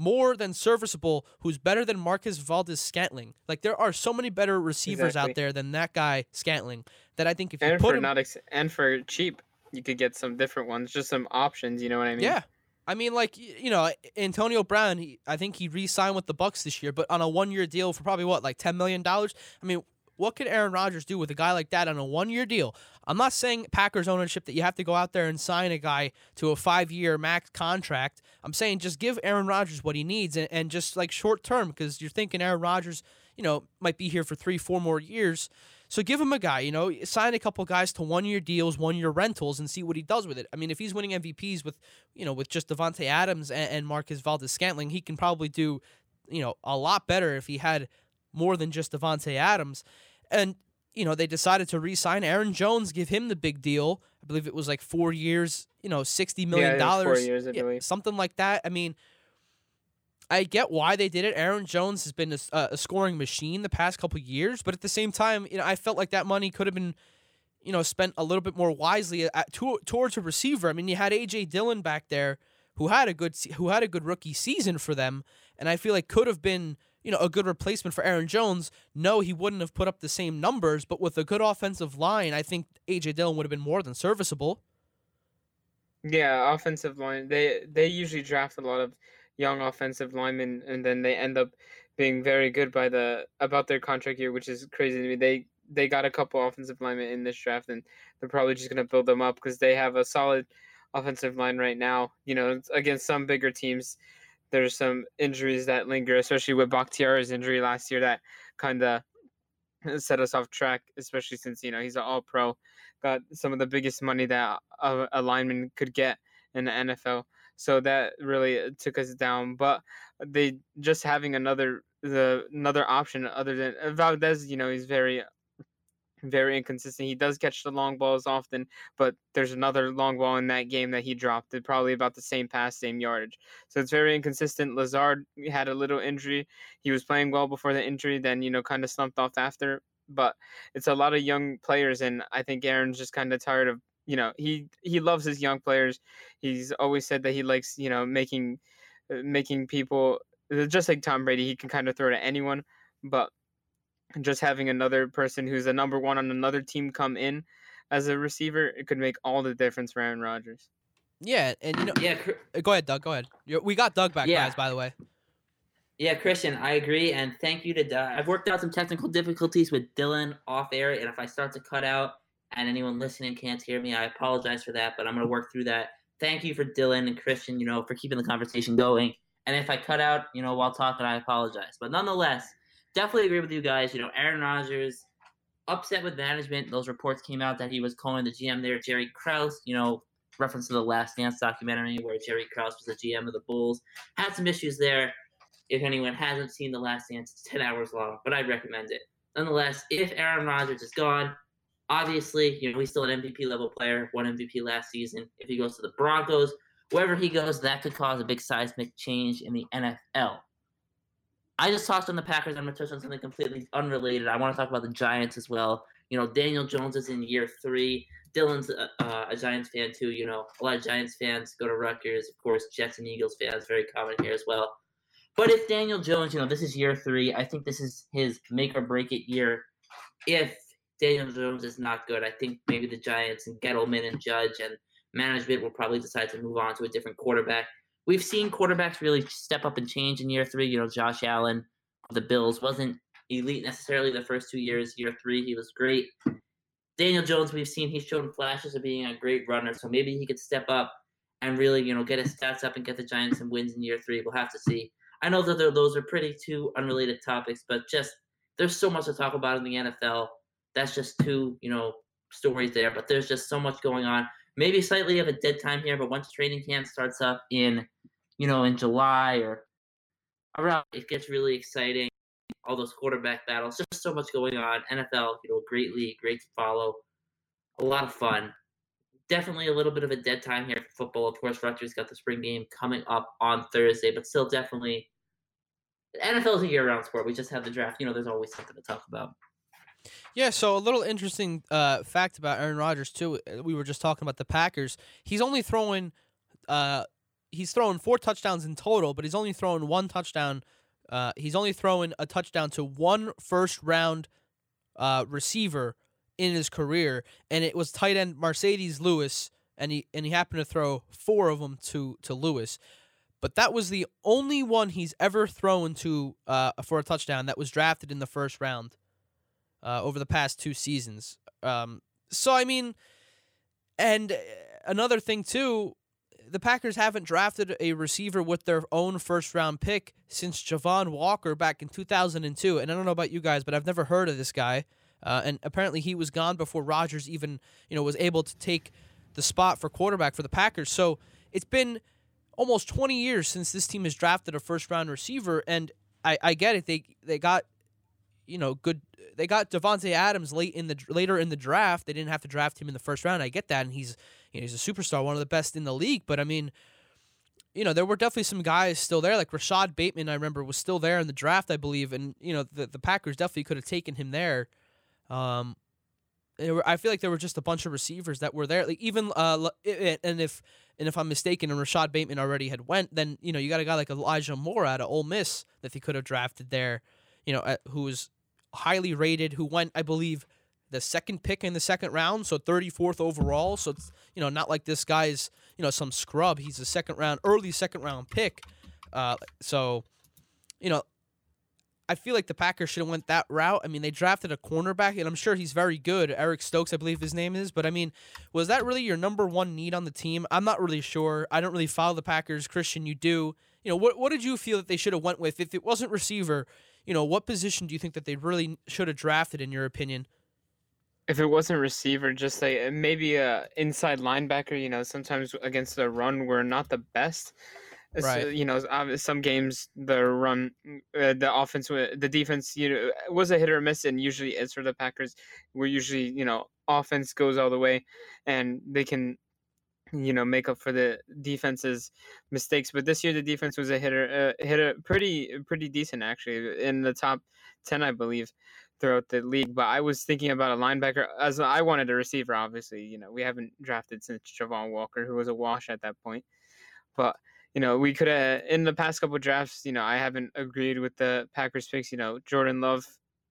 more than serviceable, who's better than Marquez Valdes-Scantling. Like there are so many better receivers exactly. out there than that guy Scantling that I think if you put for him, not ex- and for cheap, you could get some different ones, just some options. You know what I mean? Yeah. I mean, like you know, Antonio Brown. He, I think he re-signed with the Bucks this year, but on a one-year deal for probably what, like ten million dollars. I mean, what could Aaron Rodgers do with a guy like that on a one-year deal? I'm not saying Packers ownership that you have to go out there and sign a guy to a five-year max contract. I'm saying just give Aaron Rodgers what he needs and, and just like short term because you're thinking Aaron Rodgers, you know, might be here for three, four more years. So give him a guy, you know, sign a couple guys to one year deals, one year rentals, and see what he does with it. I mean, if he's winning MVPs with, you know, with just Davante Adams and, and Marquez Valdes-Scantling, he can probably do, you know, a lot better if he had more than just Davante Adams. And you know, they decided to re-sign Aaron Jones, give him the big deal. I believe it was like four years, you know, sixty million dollars, yeah, yeah, something like that. I mean, I get why they did it. Aaron Jones has been a, a scoring machine the past couple years, but at the same time, you know, I felt like that money could have been, you know, spent a little bit more wisely at, to, towards a receiver. I mean, you had AJ Dillon back there, who had a good who had a good rookie season for them, and I feel like could have been you know, a good replacement for Aaron Jones, no, he wouldn't have put up the same numbers, but with a good offensive line, I think AJ Dillon would have been more than serviceable. Yeah, offensive line. They they usually draft a lot of young offensive linemen and then they end up being very good by the about their contract year, which is crazy to me. They they got a couple offensive linemen in this draft, and they're probably just gonna build them up because they have a solid offensive line right now. You know, against some bigger teams, there's some injuries that linger, especially with Bakhtiari's injury last year that kind of set us off track, especially since you know he's an All Pro, got some of the biggest money that a, a lineman could get in the NFL. So that really uh, took us down. But they just having another the another option other than uh, Valdes, you know, he's very very inconsistent. He does catch the long balls often, but there's another long ball in that game that he dropped. Probably about the same pass, same yardage. So it's very inconsistent. Lazard had a little injury. He was playing well before the injury, then you know kind of slumped off after. But it's a lot of young players, and I think Aaron's just kind of tired of you know he he loves his young players. He's always said that he likes you know making uh, making people just like Tom Brady. He can kind of throw to anyone, but just having another person who's a number one on another team come in as a receiver, it could make all the difference for Aaron Rodgers. Yeah, and you know, Yeah, uh, go ahead, Doug. Go ahead. We got Doug back, Yeah. guys. By the way. Yeah, Christian, I agree, and thank you to Doug. I've worked out some technical difficulties with Dylan off air, and if I start to cut out and anyone listening can't hear me, I apologize for that. But I'm going to work through that. Thank you for Dylan and Christian, you know, for keeping the conversation going. And if I cut out, you know, while talking, I apologize. But nonetheless, definitely agree with you guys. You know, Aaron Rodgers upset with management. Those reports came out that he was calling the GM there, Jerry Krause. You know, reference to the Last Dance documentary where Jerry Krause was the GM of the Bulls. Had some issues there if anyone hasn't seen The Last Dance, it's 10 hours long, but I'd recommend it. Nonetheless, if Aaron Rodgers is gone, obviously, you know, he's still an MVP level player, won MVP last season. If he goes to the Broncos, wherever he goes, that could cause a big seismic change in the NFL. I just talked on the Packers. I'm going to touch on something completely unrelated. I want to talk about the Giants as well. You know, Daniel Jones is in year three. Dylan's a, uh, a Giants fan too. You know, a lot of Giants fans go to Rutgers. Of course, Jets and Eagles fans, very common here as well. But if Daniel Jones, you know, this is year three, I think this is his make or break it year. If Daniel Jones is not good, I think maybe the Giants and Gettleman and Judge and management will probably decide to move on to a different quarterback. We've seen quarterbacks really step up and change in year three. You know, Josh Allen of the Bills wasn't elite necessarily the first two years. Year three, he was great. Daniel Jones, we've seen he's shown flashes of being a great runner, so maybe he could step up and really, you know, get his stats up and get the Giants some wins in year three. We'll have to see. I know that those are pretty two unrelated topics, but just there's so much to talk about in the NFL. That's just two, you know, stories there. But there's just so much going on. Maybe slightly of a dead time here, but once training camp starts up in, you know, in July or around, it gets really exciting. All those quarterback battles, just so much going on. NFL, you know, great league, great to follow, a lot of fun definitely a little bit of a dead time here for football. Of course, Rutgers got the spring game coming up on Thursday, but still definitely NFL is a year-round sport. We just have the draft. You know, there's always something to talk about. Yeah, so a little interesting uh, fact about Aaron Rodgers too. uh, We were just talking about the Packers. He's only throwing, uh, he's throwing four touchdowns in total, but he's only throwing one touchdown. Uh, he's only throwing a touchdown to one first round uh, receiver in his career, and it was tight end Marcedes Lewis, and he and he happened to throw four of them to to Lewis. But that was the only one he's ever thrown to uh, for a touchdown that was drafted in the first round uh, over the past two seasons. Um, so I mean, and uh, another thing too, the Packers haven't drafted a receiver with their own first round pick since Javon Walker back in 2002. And I don't know about you guys, but I've never heard of this guy. Uh, and apparently he was gone before Rodgers even you know was able to take the spot for quarterback for the Packers. So it's been almost 20 years since this team has drafted a first round receiver, and I, I get it. They they got you know good. They got Davante Adams late in the later in the draft. They didn't have to draft him in the first round. I get that, and he's you know, he's a superstar, one of the best in the league. But I mean, you know, there were definitely some guys still there, like Rashod Bateman. I remember was still there in the draft, I believe, and you know the the Packers definitely could have taken him there. Um, were, I feel like there were just a bunch of receivers that were there. Like even uh, and if and if I'm mistaken, and Rashod Bateman already had went, then you know you got a guy like Elijah Moore out of Ole Miss that they could have drafted there. You know, uh, who was highly rated, who went, I believe, the second pick in the second round, so 34th overall. So you know not like this guy's you know some scrub. He's a second round, early second round pick. Uh, so you know, I feel like the Packers should have went that route. I mean, they drafted a cornerback, and I'm sure he's very good. Eric Stokes, I believe his name is. But I mean, was that really your number one need on the team? I'm not really sure. I don't really follow the Packers. Christian, you do. You know, what what did you feel that they should have went with if it wasn't receiver? You know, what position do you think that they really should have drafted in your opinion? If it wasn't receiver, just like uh, maybe a inside linebacker. You know, sometimes against the run, we're not the best. Right. So, you know, some games the run, uh, the offense, the defense, you know, was a hit or miss, and usually is for the Packers. We're usually, you know, offense goes all the way, and they can, you know, make up for the defense's mistakes. But this year, the defense was a hitter, uh, hitter, pretty, pretty decent actually, in the top ten, I believe, throughout the league. But I was thinking about a linebacker, as I wanted a receiver. Obviously, you know, we haven't drafted since Javon Walker, who was a wash at that point, but you know, we could have in the past couple drafts. You know, I haven't agreed with the Packers picks. You know, Jordan Love,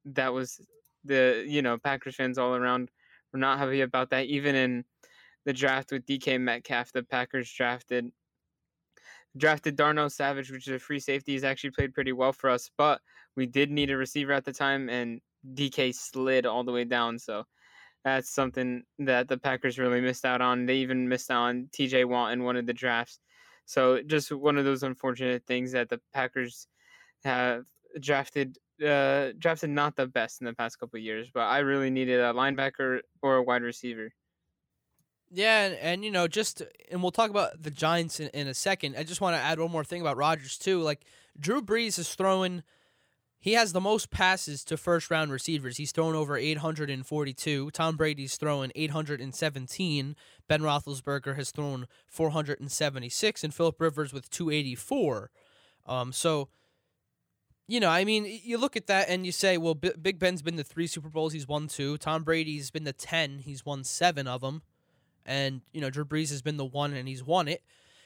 that was the you know Packers fans all around were not happy about that. Even in the draft with DK Metcalf, the Packers drafted drafted Darnell Savage, which is a free safety. He's actually played pretty well for us, but we did need a receiver at the time, and DK slid all the way down. So that's something that the Packers really missed out on. They even missed out on TJ Watt in one of the drafts. So just one of those unfortunate things that the Packers have drafted uh drafted not the best in the past couple years, but I really needed a linebacker or a wide receiver. Yeah, and, and you know, just and we'll talk about the Giants in, in a second. I just want to add one more thing about Rodgers too. Like Drew Brees is throwing, he has the most passes to first round receivers. He's thrown over 842. Tom Brady's throwing 817. Ben Roethlisberger has thrown 476, and Philip Rivers with 284. Um, so. You know, I mean, you look at that and you say, well, B- Big Ben's been to three Super Bowls. He's won two. Tom Brady's been to 10. He's won seven of them and you know Drew Brees has been the one and he's won it.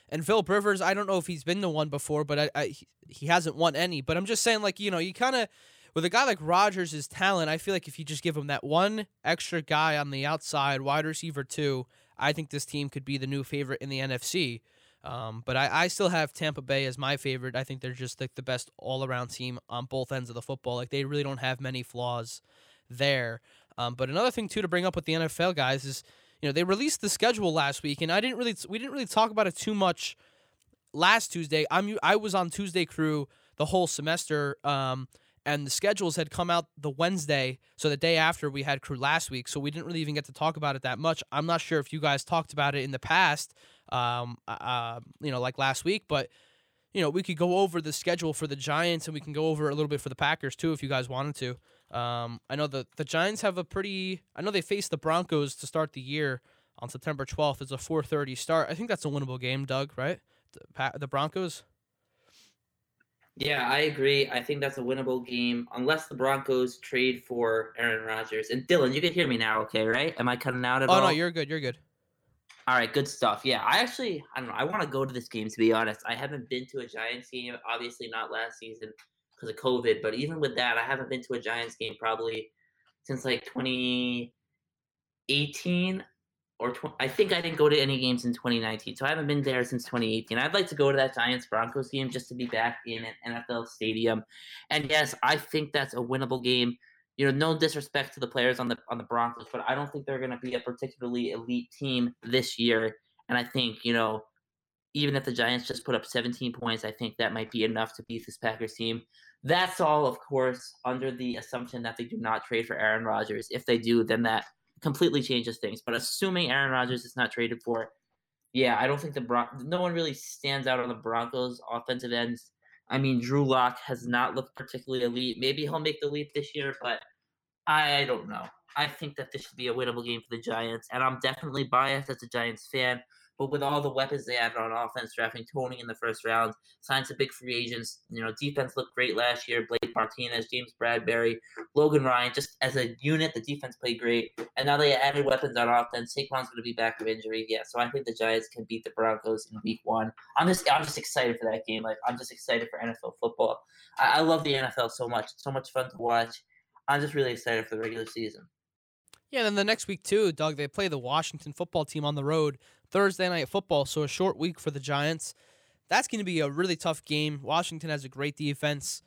And Philip Rivers, I don't know if he's been the one before, but I, I he- hasn't won any. But I'm just saying, like you know, you kind of with a guy like Rogers, Rodgers' talent, I feel like if you just give him that one extra guy on the outside, wide receiver two, I think this team could be the new favorite in the NFC. Um, but I, I still have Tampa Bay as my favorite. I think they're just like the best all around team on both ends of the football. Like they really don't have many flaws there. Um, but another thing too to bring up with the NFL guys is you know they released the schedule last week, and I didn't really we didn't really talk about it too much last Tuesday. I'm I was on Tuesday crew the whole semester, um, and the schedules had come out the Wednesday, so the day after we had crew last week, so we didn't really even get to talk about it that much. I'm not sure if you guys talked about it in the past, um, uh, you know, like last week, but you know, we could go over the schedule for the Giants and we can go over a little bit for the Packers too if you guys wanted to. Um, I know the the Giants have a pretty. I know they face the Broncos to start the year on September 12th. It's a 4:30 start. I think that's a winnable game, Doug. Right? The, the Broncos. Yeah, I agree. I think that's a winnable game unless the Broncos trade for Aaron Rodgers. And Dylan, you can hear me now, okay, right? Am I cutting out at Oh all? no, you're good. You're good. All right, good stuff. Yeah, I actually, I don't know. I want to go to this game to be honest. I haven't been to a Giants game, obviously not last season because of COVID, but even with that, I haven't been to a Giants game probably since like 2018 or I think I didn't go to any games in 2019. So I haven't been there since 2018. I'd like to go to that Giants Broncos game just to be back in an NFL stadium. And yes, I think that's a winnable game you know, no disrespect to the players on the on the Broncos, but I don't think they're going to be a particularly elite team this year. And I think you know, even if the Giants just put up 17 points, I think that might be enough to beat this Packers team. That's all, of course, under the assumption that they do not trade for Aaron Rodgers. If they do, then that completely changes things. But assuming Aaron Rodgers is not traded for, yeah, I don't think the Bron- no one really stands out on the Broncos offensive ends. I mean, Drew Lock has not looked particularly elite. Maybe he'll make the leap this year, but I don't know. I think that this should be a winnable game for the Giants, and I'm definitely biased as a Giants fan. But with all the weapons they have on offense, drafting Toney in the first round, signed some big free agents. You know, defense looked great last year. Blake Martinez, James Bradberry, Logan Ryan, just as a unit, the defense played great. And now they added weapons on offense. Saquon's going to be back from injury. Yeah, so I think the Giants can beat the Broncos in Week One. I'm just, I'm just excited for that game. Like, I'm just excited for NFL football. I, I love the NFL so much. It's so much fun to watch. I'm just really excited for the regular season. Yeah, then the next week too, Doug, they play the Washington football team on the road Thursday night football, so a short week for the Giants. That's going to be a really tough game. Washington has a great defense.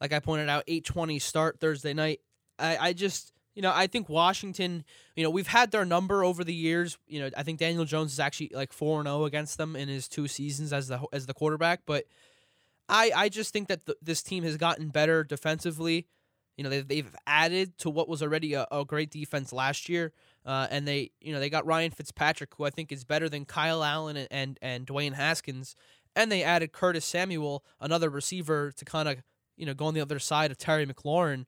like I pointed out, 8:20 start Thursday night. I, I just you know, I think Washington, you know, we've had their number over the years. You know, I think Daniel Jones is actually like 4 0 against them in his two seasons as the as the quarterback, but I I just think that this team has gotten better defensively. You know, they, they've added to what was already a, a great defense last year. Uh, and they, you know, they got Ryan Fitzpatrick, who I think is better than Kyle Allen and, and, and Dwayne Haskins. And they added Curtis Samuel, another receiver, to kind of, you know, go on the other side of Terry McLaurin.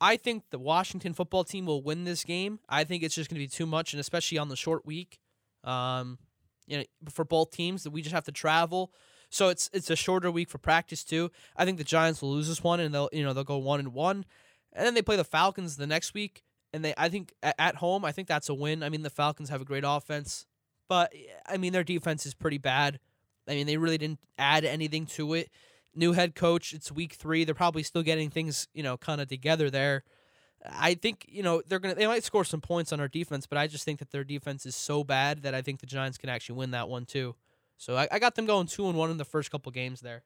I think the Washington football team will win this game. I think it's just going to be too much, and especially on the short week, um, you know, for both teams, that we just have to travel. So it's it's a shorter week for practice too. I think the Giants will lose this one, and they'll you know they'll go one and one, and then they play the Falcons the next week, and they I think at home I think that's a win. I mean the Falcons have a great offense, but I mean their defense is pretty bad. I mean they really didn't add anything to it new head coach. It's week three. They're probably still getting things, you know, kind of together there. I think you know they're gonna they might score some points on our defense, but I just think that their defense is so bad that I think the Giants can actually win that one too. So I, I got them going two and one in the first couple games there.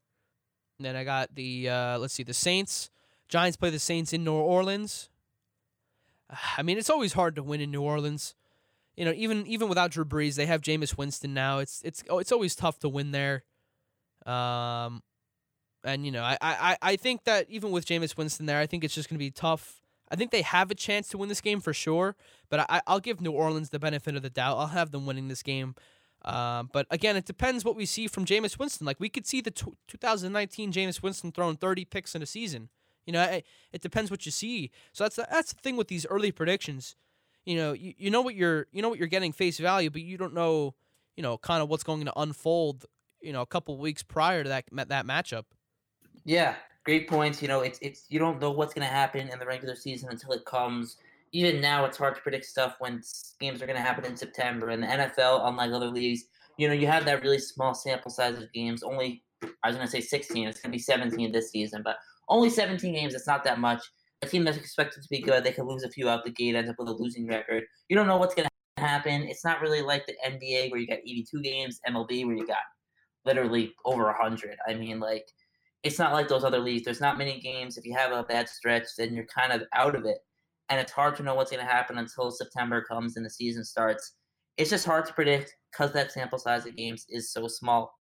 And then I got the uh, let's see the Saints. Giants play the Saints in New Orleans. I mean, it's always hard to win in New Orleans. You know, even even without Drew Brees, they have Jameis Winston now. It's it's oh, it's always tough to win there. Um, and you know, I, I, I think that even with Jameis Winston there, I think it's just going to be tough. I think they have a chance to win this game for sure, but I, I'll give New Orleans the benefit of the doubt. I'll have them winning this game. Um, but again, it depends what we see from Jameis Winston. Like we could see the t- 2019 Jameis Winston throwing 30 picks in a season. You know, it, it depends what you see. So that's the, that's the thing with these early predictions. You know, you, you know what you're you know what you're getting face value, but you don't know, you know, kind of what's going to unfold. You know, a couple weeks prior to that that matchup. Yeah, great points. You know, it's it's you don't know what's going to happen in the regular season until it comes. Even now, it's hard to predict stuff when games are going to happen in September. And the NFL, unlike other leagues, you know, you have that really small sample size of games. Only I was going to say 16. It's going to be 17 this season, but only 17 games. It's not that much. A team that's expected to be good, they could lose a few out the gate, end up with a losing record. You don't know what's going to happen. It's not really like the NBA where you got 82 games, MLB where you got literally over 100. I mean, like it's not like those other leagues. There's not many games. If you have a bad stretch, then you're kind of out of it. And it's hard to know what's going to happen until September comes and the season starts. It's just hard to predict because that sample size of games is so small.